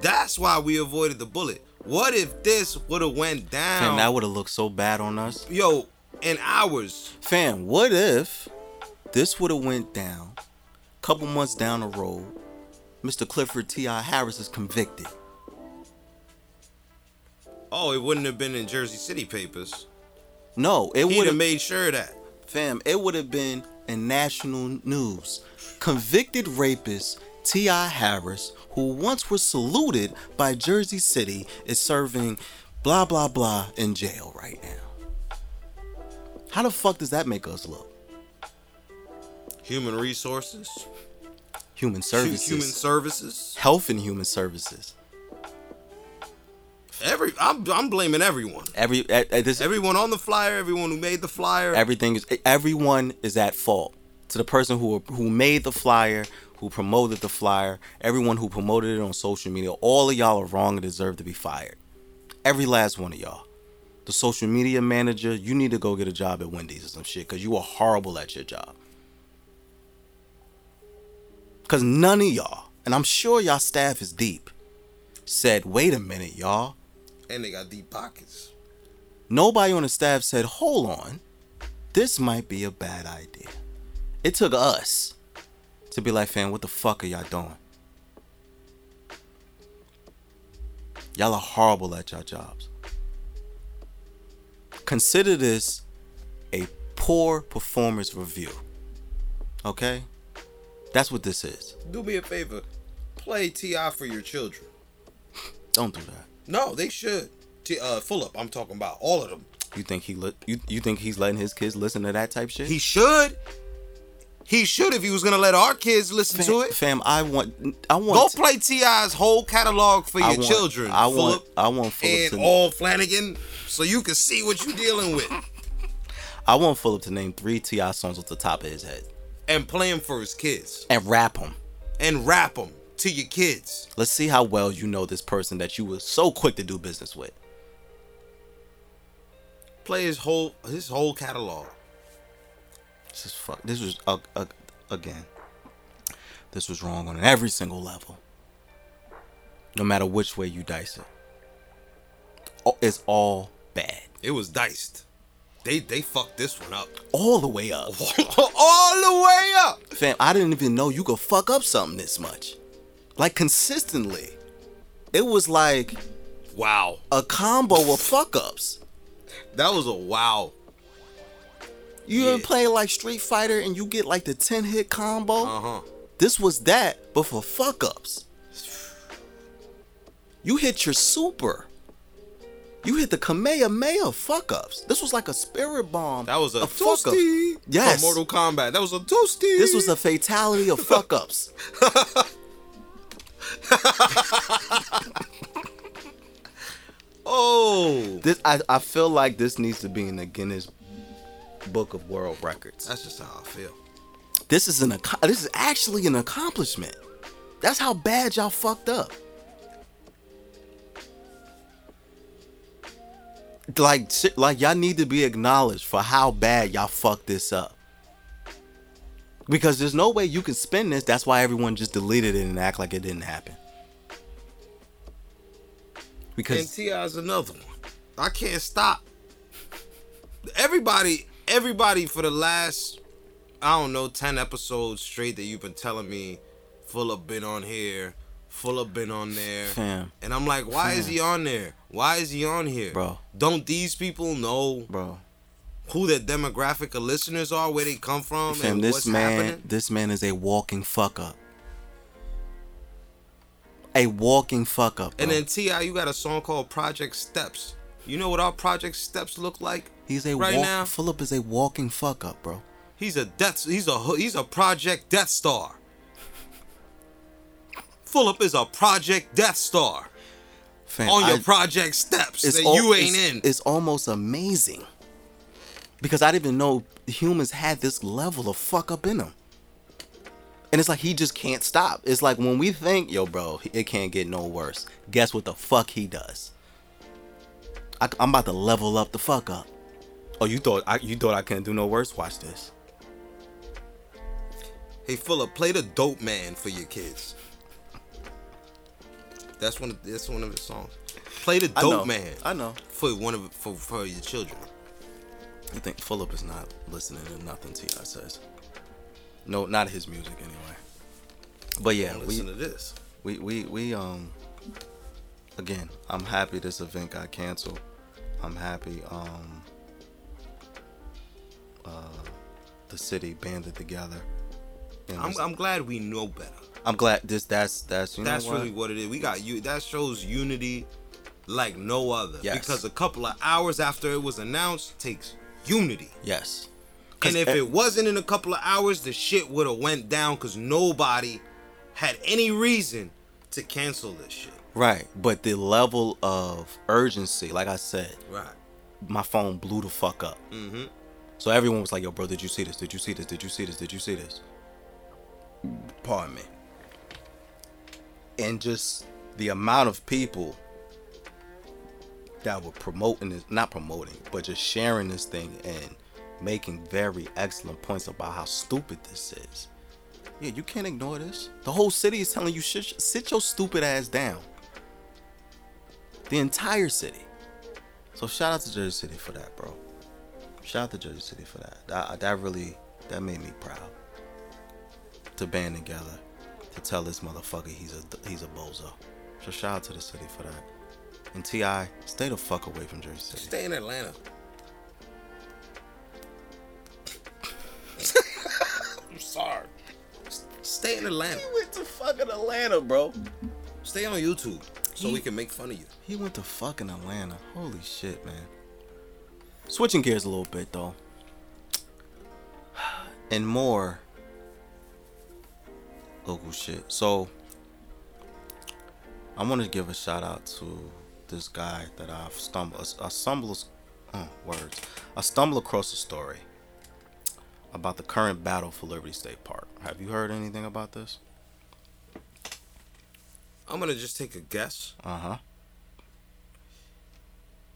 That's why we avoided the bullet. What if this would have went down? Fam, that would have looked so bad on us. Yo, in hours. Fam, what if this would have went down? Couple months down the road, Mr. Clifford T.I. Harris is convicted. Oh, it wouldn't have been in Jersey City papers. No, it would have have made sure of that. Fam, it would have been in national news. Convicted rapist T.I. Harris, who once was saluted by Jersey City, is serving blah blah blah in jail right now. How the fuck does that make us look? Human resources, Human services, human services. health and human services. Every I'm I'm blaming everyone. Every eh, this Everyone on the flyer, everyone who made the flyer. everything is everyone is at fault. To the person who who made the flyer, who promoted the flyer, everyone who promoted it on social media, all of y'all are wrong and deserve to be fired. Every last one of y'all. The social media manager, you need to go get a job at Wendy's or some shit because you are horrible at your job. Because none of y'all, and I'm sure y'all staff is deep, said, wait a minute, y'all. and they got deep pockets. Nobody on the staff said, hold on, this might be a bad idea. It took us to be like, fam, what the fuck are y'all doing? Y'all are horrible at y'all jobs. Consider this a poor performance review. Okay? That's what this is. Do me a favor, play T.I. for your children. Don't do that. No, they should. T- uh, Fulop. I'm talking about all of them. You think he li- you, you think he's letting his kids listen to that type shit? He should. He should if he was gonna let our kids listen fam, to it. fam, I want I want. Go play T.I.'s whole catalog for your want- children. I want I want Fulop and to all Flanagan, so you can see what you're dealing with, I want Fulop to name three T.I. songs off the top of his head and play them for his kids, and rap them. and rap them to your kids. Let's see how well you know this person that you were so quick to do business with. Play his whole his whole catalog. This is fuck. This was uh, uh, again. This was wrong on every single level. No matter which way you dice it, it's all bad, It was diced. They they fucked this one up all the way up. all the way up. Fam, I didn't even know you could fuck up something this much, like consistently. It was like Wow, a combo of fuck ups. that was a wow. You Yeah. ever play like Street Fighter and you get like the 10 hit combo? Uh huh. This was that, but for fuck ups. You hit your super. You hit the Kamehameha fuck ups. This was like a spirit bomb. That was a of fuck toasty. Yes. Mortal Kombat. That was a toasty. This was a fatality of fuck ups. oh. This I, I feel like this needs to be in the Guinness Book of World Records. That's just how I feel. This is an this is actually an accomplishment. That's how bad y'all fucked up. Like like y'all need to be acknowledged for how bad y'all fucked this up. Because there's no way you can spin this. That's why everyone just deleted it and act like it didn't happen. And Because is another one. I can't stop. Everybody, everybody for the last, I don't know, ten episodes straight that you've been telling me, Fulop been on here, Fulop been on there, fam, and I'm like, why is he on there? Why is he on here, Bro. Don't these people know bro, who their demographic of listeners are, where they come from, fam, and this man, happening? this man is a walking fuck up. A walking fuck up. And then T.I., you got a song called Project Steps. You know what our Project Steps look like? He's a right walk- now? Fulop is a walking fuck up, bro. He's a death. He's a he's a Project Death Star. Fulop is a Project Death Star Fam, on your I- Project Steps that you ain't it's- in. It's almost amazing because I didn't even know humans had this level of fuck up in them. And it's like he just can't stop. It's like when we think, yo, bro, it can't get no worse. Guess what the fuck he does? I, am about to level up the fuck up. Oh, you thought I you thought I couldn't do no worse? Watch this. Hey, Fulop, play the Dope Man for your kids. That's one. Of, that's one of his songs. Play the I know. Dope Man I know. for one of for for your children. You think Fulop is not listening to nothing T.I. says? No, not his music anyway. But yeah, Don't we, listen to this. we we we um again, I'm happy this event got canceled. I'm happy um uh the city banded together. I'm, I'm glad we know better. I'm glad this that's that's you know That's what? really what it is. We got you. That shows unity like no other. Yes. Because a couple of hours after it was announced takes unity. yes. And if e- it wasn't in a couple of hours, the shit would have went down because nobody had any reason to cancel this shit. right, but the level of urgency, like I said, Right. my phone blew the fuck up. Mm-hmm. So everyone was like, "Yo, bro, did you see this? Did you see this? Did you see this? Did you see this?" Pardon me. And just the amount of people that were promoting this, not promoting, but just sharing this thing and making very excellent points about how stupid this is. Yeah, you can't ignore this. The whole city is telling you, "Shit, sit your stupid ass down." The entire city. So shout out to Jersey City for that, bro. Shout out to Jersey City for that. That, uh, that really that made me proud. To band together to tell this motherfucker he's a he's a bozo. So shout out to the city for that. And T.I., stay the fuck away from Jersey City. Stay in Atlanta. I'm sorry. Stay in Atlanta. He went to fucking Atlanta, bro. Stay on YouTube so He- we can make fun of you. He went to fucking Atlanta. Holy shit, man. Switching gears a little bit though. And more local shit. So I want to give a shout out to this guy that I've stumbled I stumbled uh, words. I stumbled across a story about the current battle for Liberty State Park. Have you heard anything about this? I'm gonna just take a guess Uh-huh.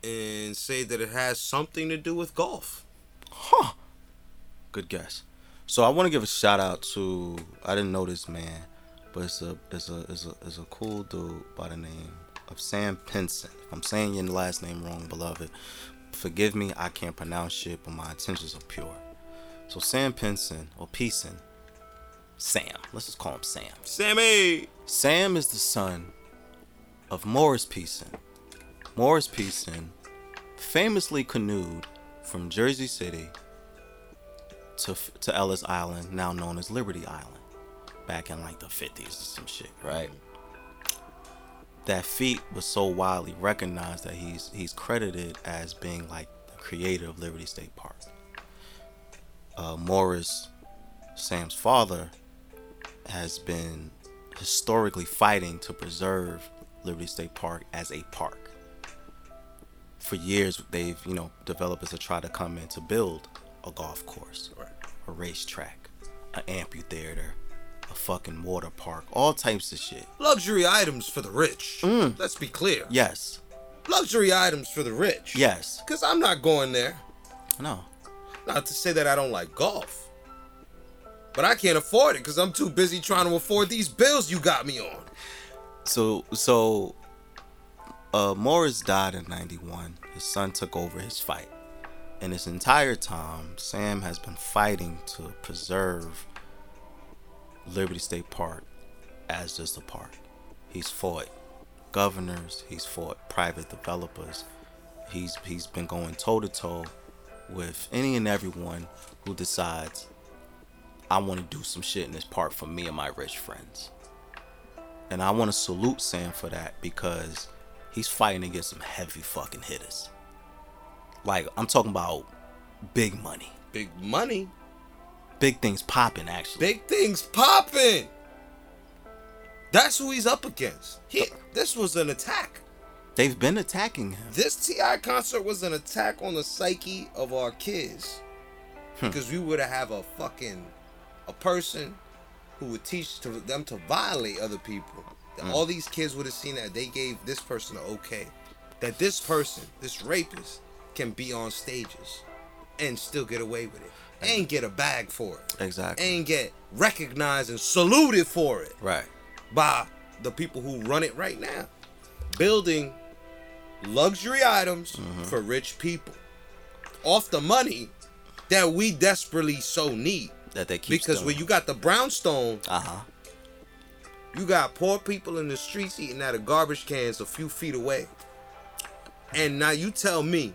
and say that it has something to do with golf. Huh. Good guess. So I want to give a shout out to I didn't know this man, but it's a it's a it's a it's a cool dude by the name of Sam Pinson. If I'm saying your last name wrong, beloved, forgive me. I can't pronounce shit, but my intentions are pure. So Sam Pinson or Pesin, Sam. Let's just call him Sam. Sammy. Sam is the son of Morris Pesin. Morris Pesin famously canoed from Jersey City to to Ellis Island, now known as Liberty Island, back in like the 50s or some shit, right? That feat was so widely recognized that he's he's credited as being like the creator of Liberty State Park. Uh, Morris, Sam's father, has been historically fighting to preserve Liberty State Park as a park. For years, they've you know developers have tried to come in to build a golf course, Right. a racetrack, an amphitheater, a fucking water park, all types of shit. Luxury items for the rich. Mm. Let's be clear. Yes, Luxury items for the rich. yes, Because I'm not going there. no, Not to say that I don't like golf. But I can't afford it because I'm too busy trying to afford these bills you got me on. So so uh Morris died in 91. His son took over his fight. And this entire time, Sam has been fighting to preserve Liberty State Park as just a park. He's fought governors, he's fought private developers. He's he's been going toe to toe with any and everyone who decides I want to do some shit in this park for me and my rich friends. And I want to salute Sam for that because he's fighting against some heavy fucking hitters. Like, I'm talking about big money. Big money. Big things popping, actually. Big things popping. That's who he's up against. He, this was an attack. They've been attacking him. This T.I. concert was an attack on the psyche of our kids. Hmm. Because we would have a fucking a person who would teach to them to violate other people, that all these kids would have seen that they gave this person an okay, that this person, this rapist, can be on stages and still get away with it, and get a bag for it, Exactly. and get recognized and saluted for it right. by the people who run it right now, building luxury items Mm-hmm. for rich people off the money that we desperately so need. That they keep Because when you got the brownstone, Uh huh. you got poor people in the streets eating out of garbage cans a few feet away. And now you tell me,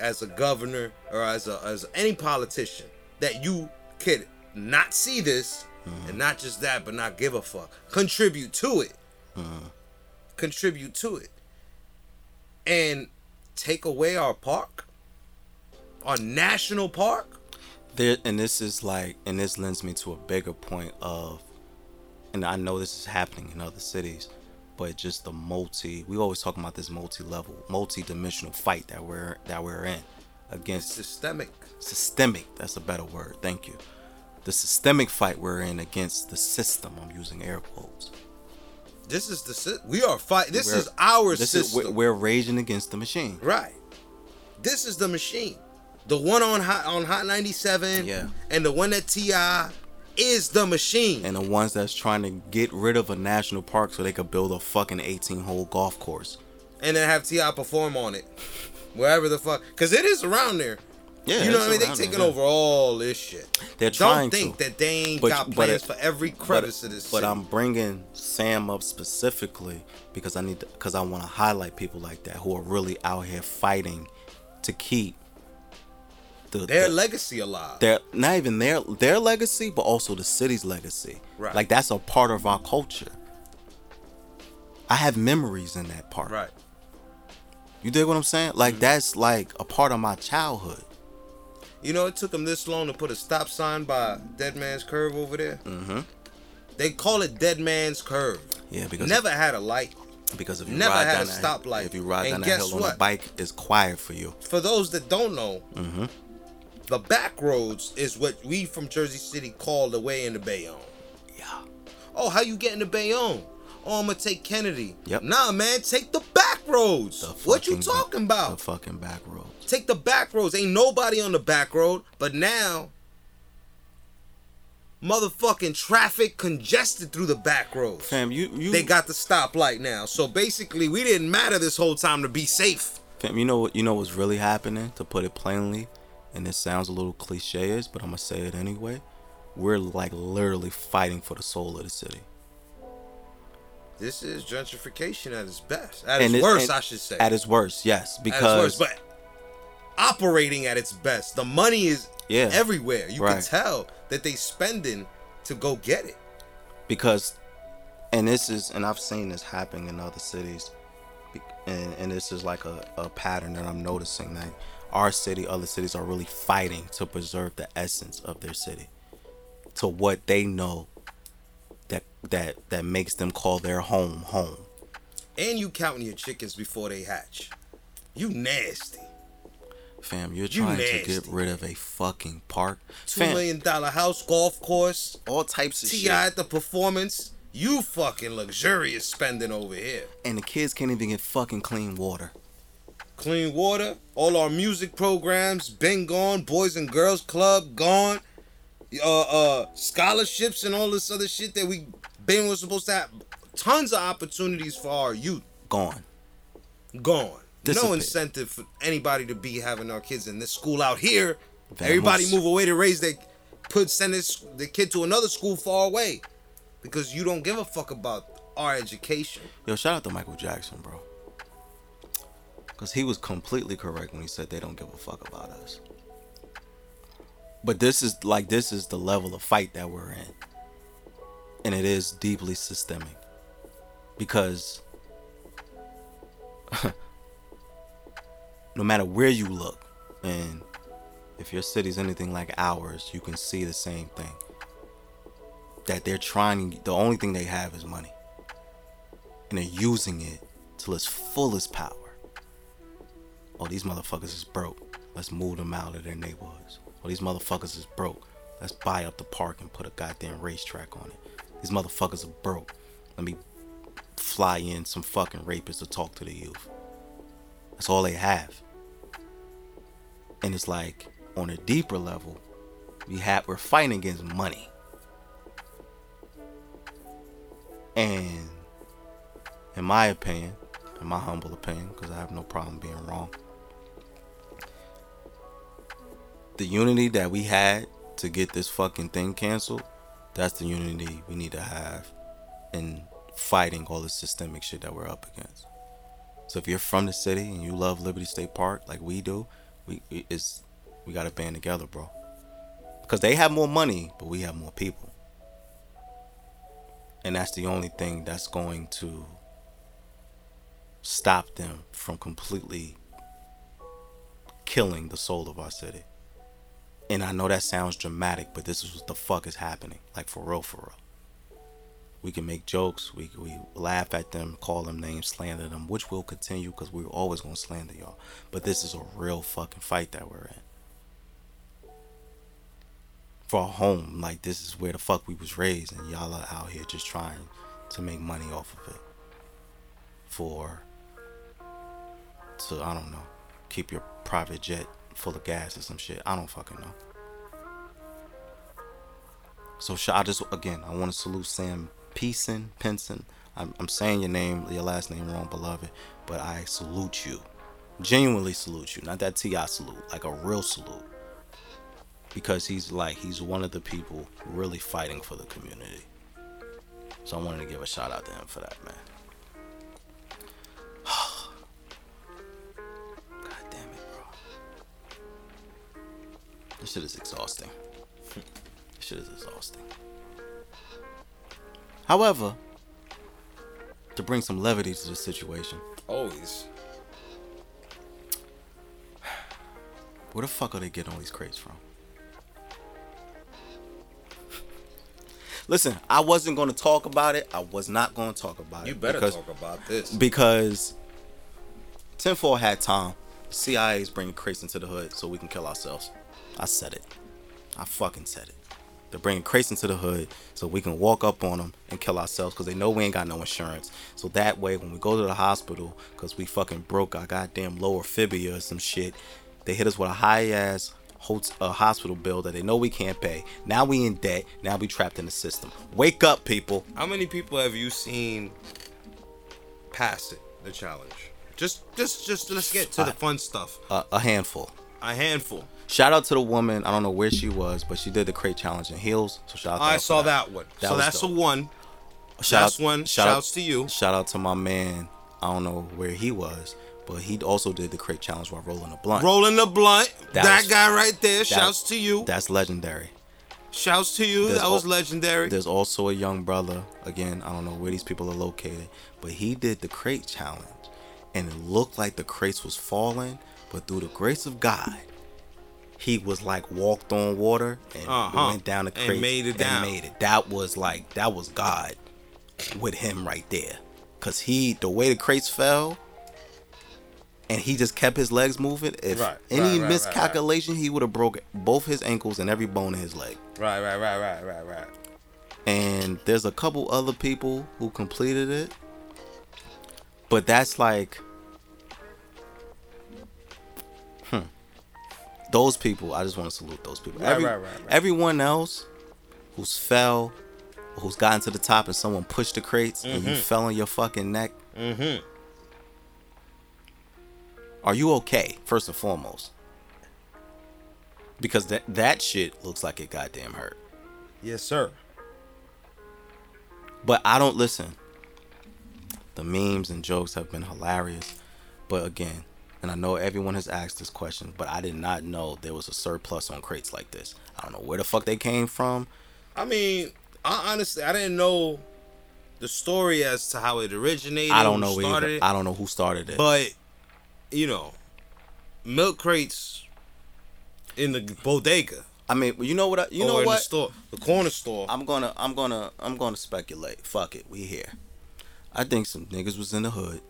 as a governor or as a as any politician, that you could not see this, and not just that, but not give a fuck. Contribute to it. Contribute to it. And take away our park, our national park. There, and this is like, and this lends me to a bigger point of, and I know this is happening in other cities, but just the multi. We always talk about this multi-level, multi-dimensional fight that we're that we're in against Systemic. systemic. That's a better word. Thank you. The systemic fight we're in against the system. I'm using air quotes. This is the we are fight. This We're- is our This system. is we're, we're raging against the machine. Right. This is the machine. The one on hot on Hot 97 Yeah. and the one at T.I. is the machine. And the ones that's trying to get rid of a national park so they could build a fucking 18 hole golf course. And then have T.I. perform on it. Wherever the fuck cause it is around there. Yeah, you know what I mean? They taking yeah. over all this shit. They're trying. To Don't think to. that they ain't But- got but plans for every crevice of this But city. I'm bringing Sam up specifically because I need because I want to highlight people like that who are really out here fighting to keep the, their the- legacy alive. their not even their their legacy, but also the city's legacy. Right. Like that's a part of our culture. I have memories in that part. right. You dig what I'm saying? Like Mm-hmm. that's like a part of my childhood. You know, it took them this long to put a stop sign by Dead Man's Curve over there. Mm-hmm. They call it Dead Man's Curve. Yeah, because Never had a light. because if you never ride had down a stoplight. if you ride And down that hill on a bike, it's quiet for you. For those that don't know, Mm-hmm. the back roads is what we from Jersey City call the way into Bayonne. Yeah. Oh, how you get into Bayonne? Oh, I'm gonna take Kennedy. Yep. Nah, man, take the back roads. The what you talking about? The fucking back roads. Take the back roads. Ain't nobody on the back road, but now motherfucking traffic congested through the back roads. Fam, you you They got the stoplight now. So basically, we didn't matter this whole time to be safe. fam, you know what you know what's really happening, to put it plainly, and it sounds a little cliche, but I'm gonna say it anyway. We're like literally fighting for the soul of the city. This is gentrification at its best. At And its worst, I should say. At its worst, yes. At its Because worst, but operating at its best. The money is Yeah. everywhere. You can tell that they spending to go get it. because and this is and I've seen this happen in other cities and, and this is like a, a pattern that I'm noticing that our city other cities are really fighting to preserve the essence of their city to what they know that that that makes them call their home home And you counting your chickens before they hatch. You nasty. fam you're You trying to get rid of a fucking park Two fam million dollar house, golf course, all types of shit. T.I. shit at the performance. You fucking luxurious spending over here. and the kids can't even get fucking clean water Clean water. All our music programs been gone. Boys and Girls Club gone. Uh, uh, scholarships and all this other shit that we been was supposed to have. Tons of opportunities for our youth gone gone. No incentive for anybody to be having our kids in this school out here. Vamos. Everybody move away to raise their put send this the kid to another school far away because you don't give a fuck about our education. Yo, shout out to Michael Jackson, bro. Because he was completely correct when he said they don't give a fuck about us. But this is like, this is the level of fight that we're in. And it is deeply systemic. Because no matter where you look, and if your city's anything like ours, you can see the same thing. That they're trying, the only thing they have is money and they're using it till its fullest power. Oh, these motherfuckers is broke. Let's move them out of their neighborhoods. Oh, these motherfuckers is broke. Let's buy up the park and put a goddamn racetrack on it. These motherfuckers are broke. Let me fly in some fucking rapists to talk to the youth. That's all they have. And it's like on a deeper level, we have we're fighting against money. And in my opinion, in my humble opinion, because I have no problem being wrong, the unity that we had to get this fucking thing canceled, that's the unity we need to have in fighting all the systemic shit that we're up against. So if you're from the city and you love Liberty State Park like we do, we is we got to band together, bro. Because they have more money, but we have more people. And that's the only thing that's going to stop them from completely killing the soul of our city. And I know that sounds dramatic, but this is what the fuck is happening. Like for real, for real. We can make jokes, we we laugh at them, call them names, slander them, which will continue because we're always gonna slander y'all. But this is a real fucking fight that we're in. For a home, like this is where the fuck we was raised, and y'all are out here just trying to make money off of it. For to I don't know, keep your private jet full of gas or some shit. I don't fucking know. So I just again I want to salute Sam Pesin Pinson. I'm, I'm saying your name, your last name wrong, beloved, but I salute you. Genuinely salute you. Not that T.I. salute, like a real salute. Because he's like he's one of the people really fighting for the community. So I wanted to give a shout out to him for that, man. This shit is exhausting. this shit is exhausting. However, to bring some levity to the situation. Always. Where the fuck are they getting all these crates from? Listen, I wasn't going to talk about it. I was not going to talk about You it. You better because, talk about this. Because Tinfoil had time. CIA is bringing crates into the hood so we can kill ourselves. I said it. I fucking said it. They're bringing crates into the hood so we can walk up on them and kill ourselves because they know we ain't got no insurance. So that way, when we go to the hospital because we fucking broke our goddamn lower fibia or some shit, they hit us with a high ass a hospital bill that they know we can't pay. Now we in debt. Now we trapped in the system. Wake up, people. How many people have you seen pass it, the challenge? Just, just, just let's get to the fun stuff. Uh, a handful. A handful. Shout out to the woman. I don't know where she was, but she did the crate challenge in heels. So shout out. I saw that. that. one. That so that's dope. the one. Shout that's out, one. Shout Shouts out, to you. Shout out to my man. I don't know where he was, but he also did the crate challenge while rolling a blunt. Rolling the blunt. That, that was, guy right there. That, Shouts to you. That's legendary. Shouts to you. There's that was legendary. There's also a young brother. Again, I don't know where these people are located, but he did the crate challenge, and it looked like the crates was falling, but through the grace of God, he was like walked on water and uh-huh. went down the crate and made it down. made it. That was like that was God with him right there, cause he the way the crates fell. And he just kept his legs moving. If right, any right, miscalculation, right, he would have broke both his ankles and every bone in his leg. Right, right, right, right, right, right. And there's a couple other people who completed it, but that's like those people, I just want to salute those people. Right, Every, right, right, Everyone else who's fell, who's gotten to the top and someone pushed the crates mm-hmm. and you mm-hmm. fell on your fucking neck. Mm-hmm. Are you okay? First and foremost, because that that shit looks like it goddamn hurt. Yes, sir. But I don't listen. The memes and jokes have been hilarious, but again, and I know everyone has asked this question, but I did not know there was a surplus on crates like this. I don't know where the fuck they came from. I mean, I honestly I didn't know the story as to how it originated. I don't know either. I don't know who started it. But you know, milk crates in the bodega. I mean, you know what? I, you know what? The store, the corner store. I'm gonna, I'm gonna, I'm gonna speculate. Fuck it, we here. I think some niggas was in the hood,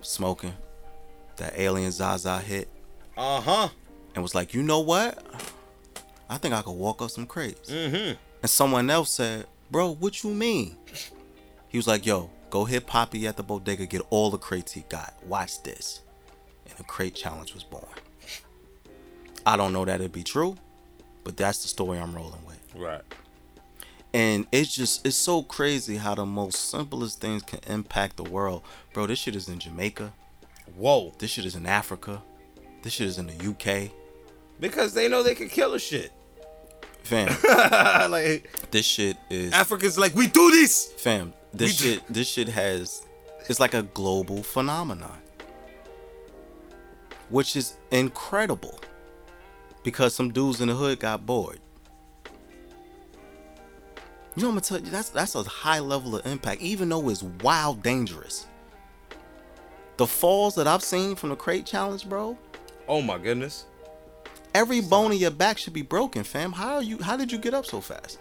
smoking, that alien Zaza hit. Uh huh. And was like, you know what? I think I could walk up some crates. Mm-hmm. And someone else said, Bro, what you mean? He was like, Yo, go hit Poppy at the bodega, get all the crates he got. Watch this. And the crate challenge was born. I don't know that it'd be true, but that's the story I'm rolling with. Right. And it's just it's so crazy how the most simplest things can impact the world. Bro, this shit is in Jamaica. Whoa. This shit is in Africa. This shit is in the UK. Because they know they can kill a shit. Fam, like this shit is Africa's like we do this. fam. This We- shit this shit has it's like a global phenomenon. Which is incredible. Because some dudes in the hood got bored. You know what I'm gonna tell you? That's that's a high level of impact, even though it's wild dangerous. The falls that I've seen from the crate challenge, bro, Oh my goodness. every bone in your back should be broken, fam. How are you how did you get up so fast?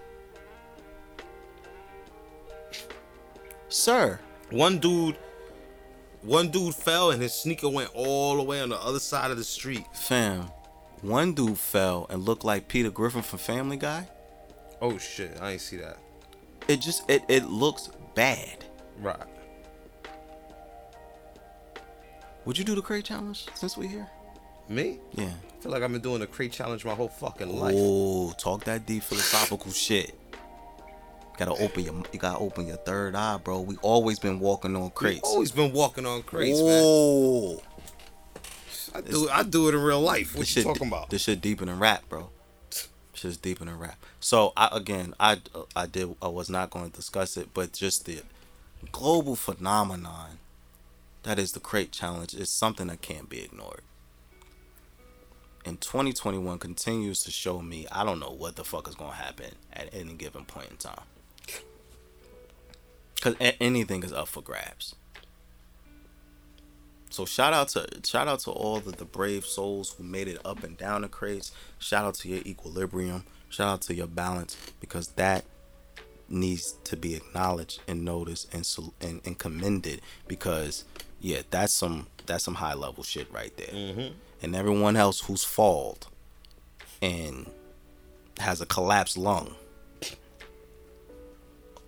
Sir, One dude one dude fell and his sneaker went all the way on the other side of the street. fam, one dude fell and looked like Peter Griffin from Family Guy. Oh shit, I ain't see that. It just it it looks bad. Right. Would you do the crate challenge since we're here? Me? Yeah. I feel like I've been doing the crate challenge my whole fucking life. Oh, talk that deep philosophical shit. Gotta open your you gotta open your third eye, bro. We always been walking on We've crates. always been walking on crates, man. oh, I do I do it in real life. What you shit, talking about? This shit deeper than rap, bro. Shit's deeper than rap. So I again, I I did I was not going to discuss it, but just the global phenomenon that is the crate challenge is something that can't be ignored. And 2021 continues to show me I don't know what the fuck is gonna happen at any given point in time. A- anything is up for grabs. So shout out to shout out to all the, the brave souls who made it up and down the crates. Shout out to your equilibrium. Shout out to your balance because that needs to be acknowledged and noticed and and, and commended because yeah, that's some that's some high level shit right there. And everyone else who's falled and has a collapsed lung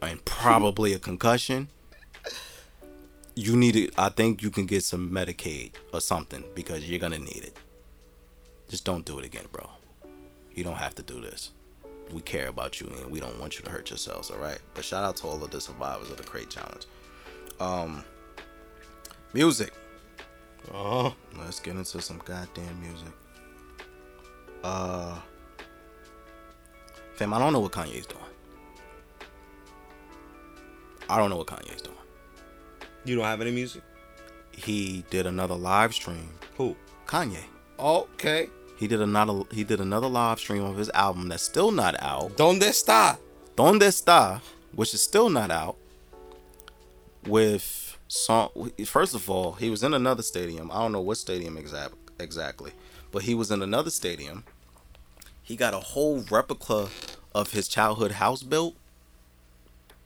and probably a concussion you need it. I think you can get some Medicaid or something because you're gonna need it. Just don't do it again, bro. You don't have to do this. We care about you and we don't want you to hurt yourselves, all right? But shout out to all of the survivors of the Crate Challenge. Um, music. Uh-huh. Let's get into some goddamn music. Uh, fam, I don't know what Kanye's doing. I don't know what Kanye's doing. You don't have any music? He did another live stream. Who? Kanye. Okay. He did another he did another live stream of his album that's still not out. Donde está? Donde está, which is still not out. With song first of all, he was in another stadium. I don't know what stadium exact exactly, but he was in another stadium. He got a whole replica of his childhood house built.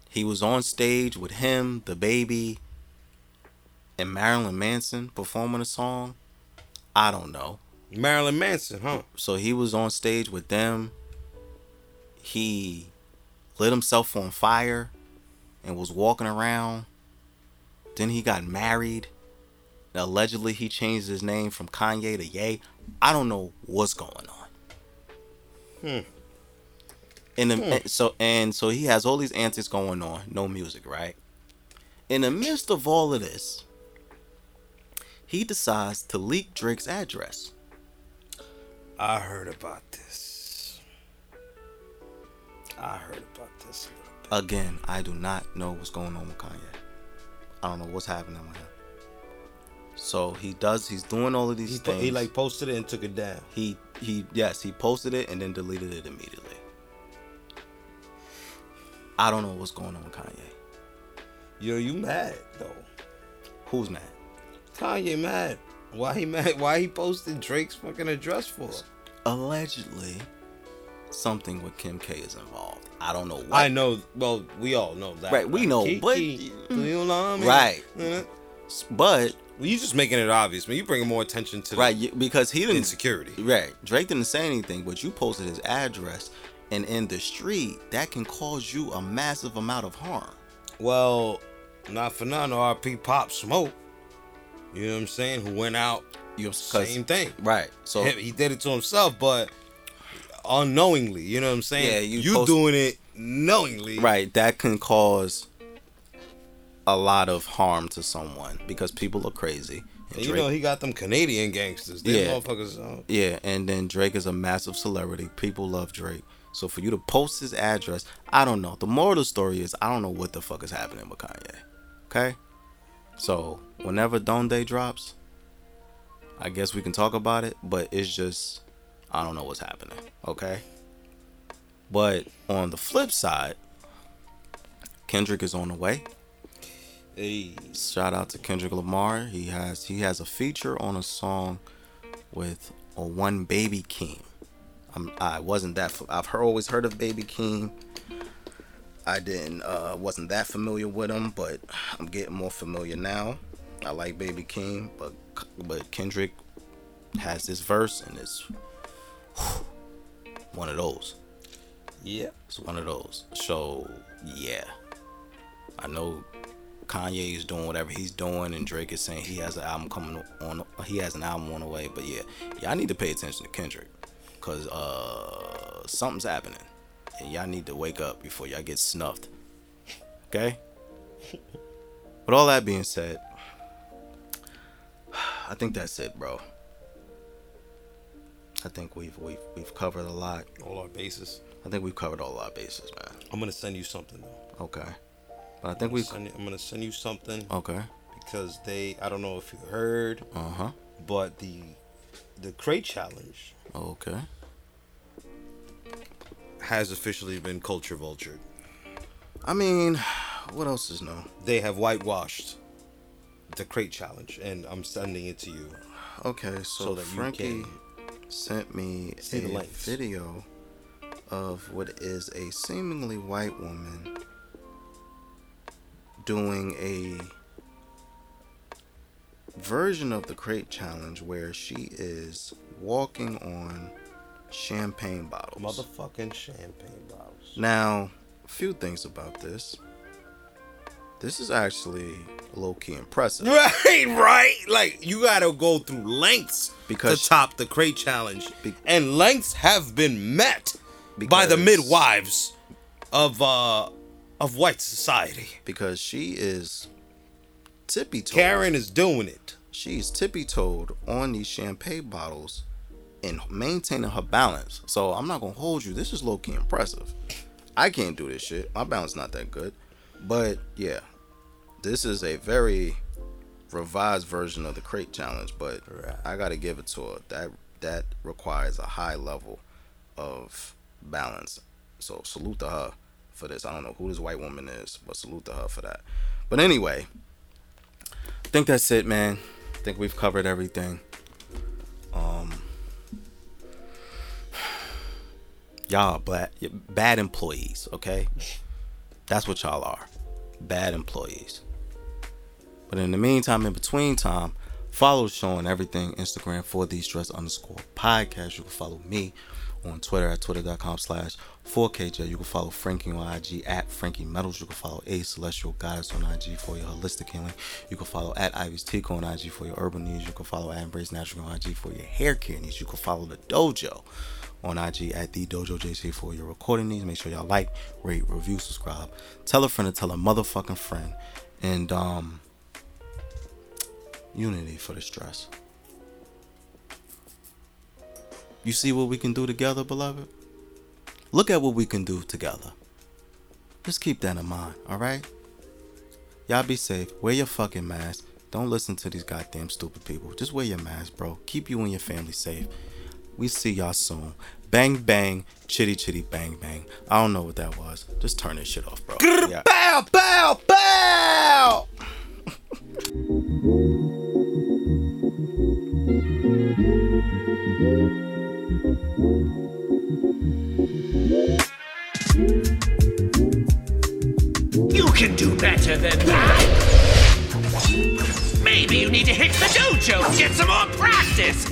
He was on stage with him, the baby, and Marilyn Manson performing a song. I don't know. Marilyn Manson, huh? So he was on stage with them. He lit himself on fire and was walking around. Then he got married. Allegedly, he changed his name from Kanye to Ye. I don't know what's going on. Hmm. In the so and so he has all these antics going on, no music, right? In the midst of all of this, he decides to leak Drake's address. I heard about this. I heard about this a little bit. Again, I do not know what's going on with Kanye. I don't know what's happening with him. So he does. He's doing all of these He, things. he like posted it and took it down. he he yes he posted it and then deleted it immediately. I don't know what's going on with Kanye. Yo, you mad though? Who's mad? Kanye mad. Why he mad? Why he posted Drake's fucking address for? Allegedly, something with Kim K is involved. I don't know what. I know. Well, we all know that. Right, we know, but- Kiki, do you know me? Right. But Well, you just making it obvious, man. You bringing more attention to Right, because he didn't insecurity. Right. Drake didn't say anything, but you posted his address and in the street, that can cause you a massive amount of harm. Well, not for none. RP Pop Smoke. You know what I'm saying? Who went out? You know, Same thing. Right. So Him- he did it to himself, but unknowingly. You know what I'm saying? Yeah, you you post- doing it knowingly. right, that can cause a lot of harm to someone because people are crazy. And you Drake- know he got them Canadian gangsters. Yeah. motherfuckers. Uh, Yeah, and then Drake is a massive celebrity. People love Drake. So for you to post his address, I don't know. The moral of the story is I don't know what the fuck is happening with Kanye. Okay? So whenever Donda drops, I guess we can talk about it, but it's just I don't know what's happening. Okay? But on the flip side, Kendrick is on the way. hey, Shout out to Kendrick Lamar. He has he has a feature on a song with a one Baby Keem. I'm, I wasn't that I've heard, always heard of Baby Keem. I didn't uh, wasn't that familiar with him, but I'm getting more familiar now. I like Baby Keem, but but Kendrick has this verse and it's one of those. yeah. It's one of those. So yeah, I know Kanye is doing whatever he's doing, and Drake is saying he has an album coming on. He has an album on the way. But yeah, y'all need to pay attention to Kendrick, cause uh something's happening, and y'all need to wake up before y'all get snuffed. Okay. With all that being said, I think that's it, bro. I think we've we've we've covered a lot. All our bases. I think we've covered all our bases, man. I'm gonna send you something though. Okay. But I think we. you, I'm gonna send you something Okay. because they. I don't know if you heard, Uh huh. but the the crate challenge Okay. has officially been culture vultured. I mean, what else is new? They have whitewashed the crate challenge, and I'm sending it to you. Okay, so, So that you Frankie can sent me see a video of what is a seemingly white woman doing a version of the crate challenge where she is walking on champagne bottles. Motherfucking champagne bottles. Now, a few things about this. This is actually low key impressive. Right, right. Like you gotta go through lengths Because- to top the crate challenge, Be- and lengths have been met by the midwives of uh of white society. Because she is tippy toed. Karen is doing it. She's tippy toed on these champagne bottles and maintaining her balance. So I'm not gonna hold you. This is low key impressive. I can't do this shit. My balance not that good. But yeah, this is a very revised version of the crate challenge. But Right. I gotta give it to her. That that requires a high level of balance. So salute to her for this. I don't know who this white woman is, but salute to her for that. But anyway, I think that's it, man. I think we've covered everything. Um, y'all bad, bad employees, okay? That's what y'all are, bad employees. But in the meantime, in between time, follow the on everything Instagram for these dress underscore podcast. You can follow me on Twitter at twitter.com slash 4KJ. You can follow Frankie on IG at Frankie Metals. You can follow A Celestial Goddess on IG for your holistic healing. You can follow at Ivy's Tico on IG for your urban needs. You can follow at Embrace Natural on IG for your hair care needs. You can follow the dojo on IG at the Dojo JC for your recording needs. Make sure y'all like, rate, review, subscribe. Tell a friend to tell a motherfucking friend. And um unity for the stress. You see what we can do together, beloved? Look at what we can do together. Just keep that in mind, alright? Y'all be safe. Wear your fucking mask. Don't listen to these goddamn stupid people. Just wear your mask, bro. Keep you and your family safe. We see y'all soon. Bang bang, chitty chitty bang bang. I don't know what that was. Just turn this shit off, bro. Yeah. Bow, bow, bow. You can do better than that. Maybe. You need to hit the dojo, get some more practice.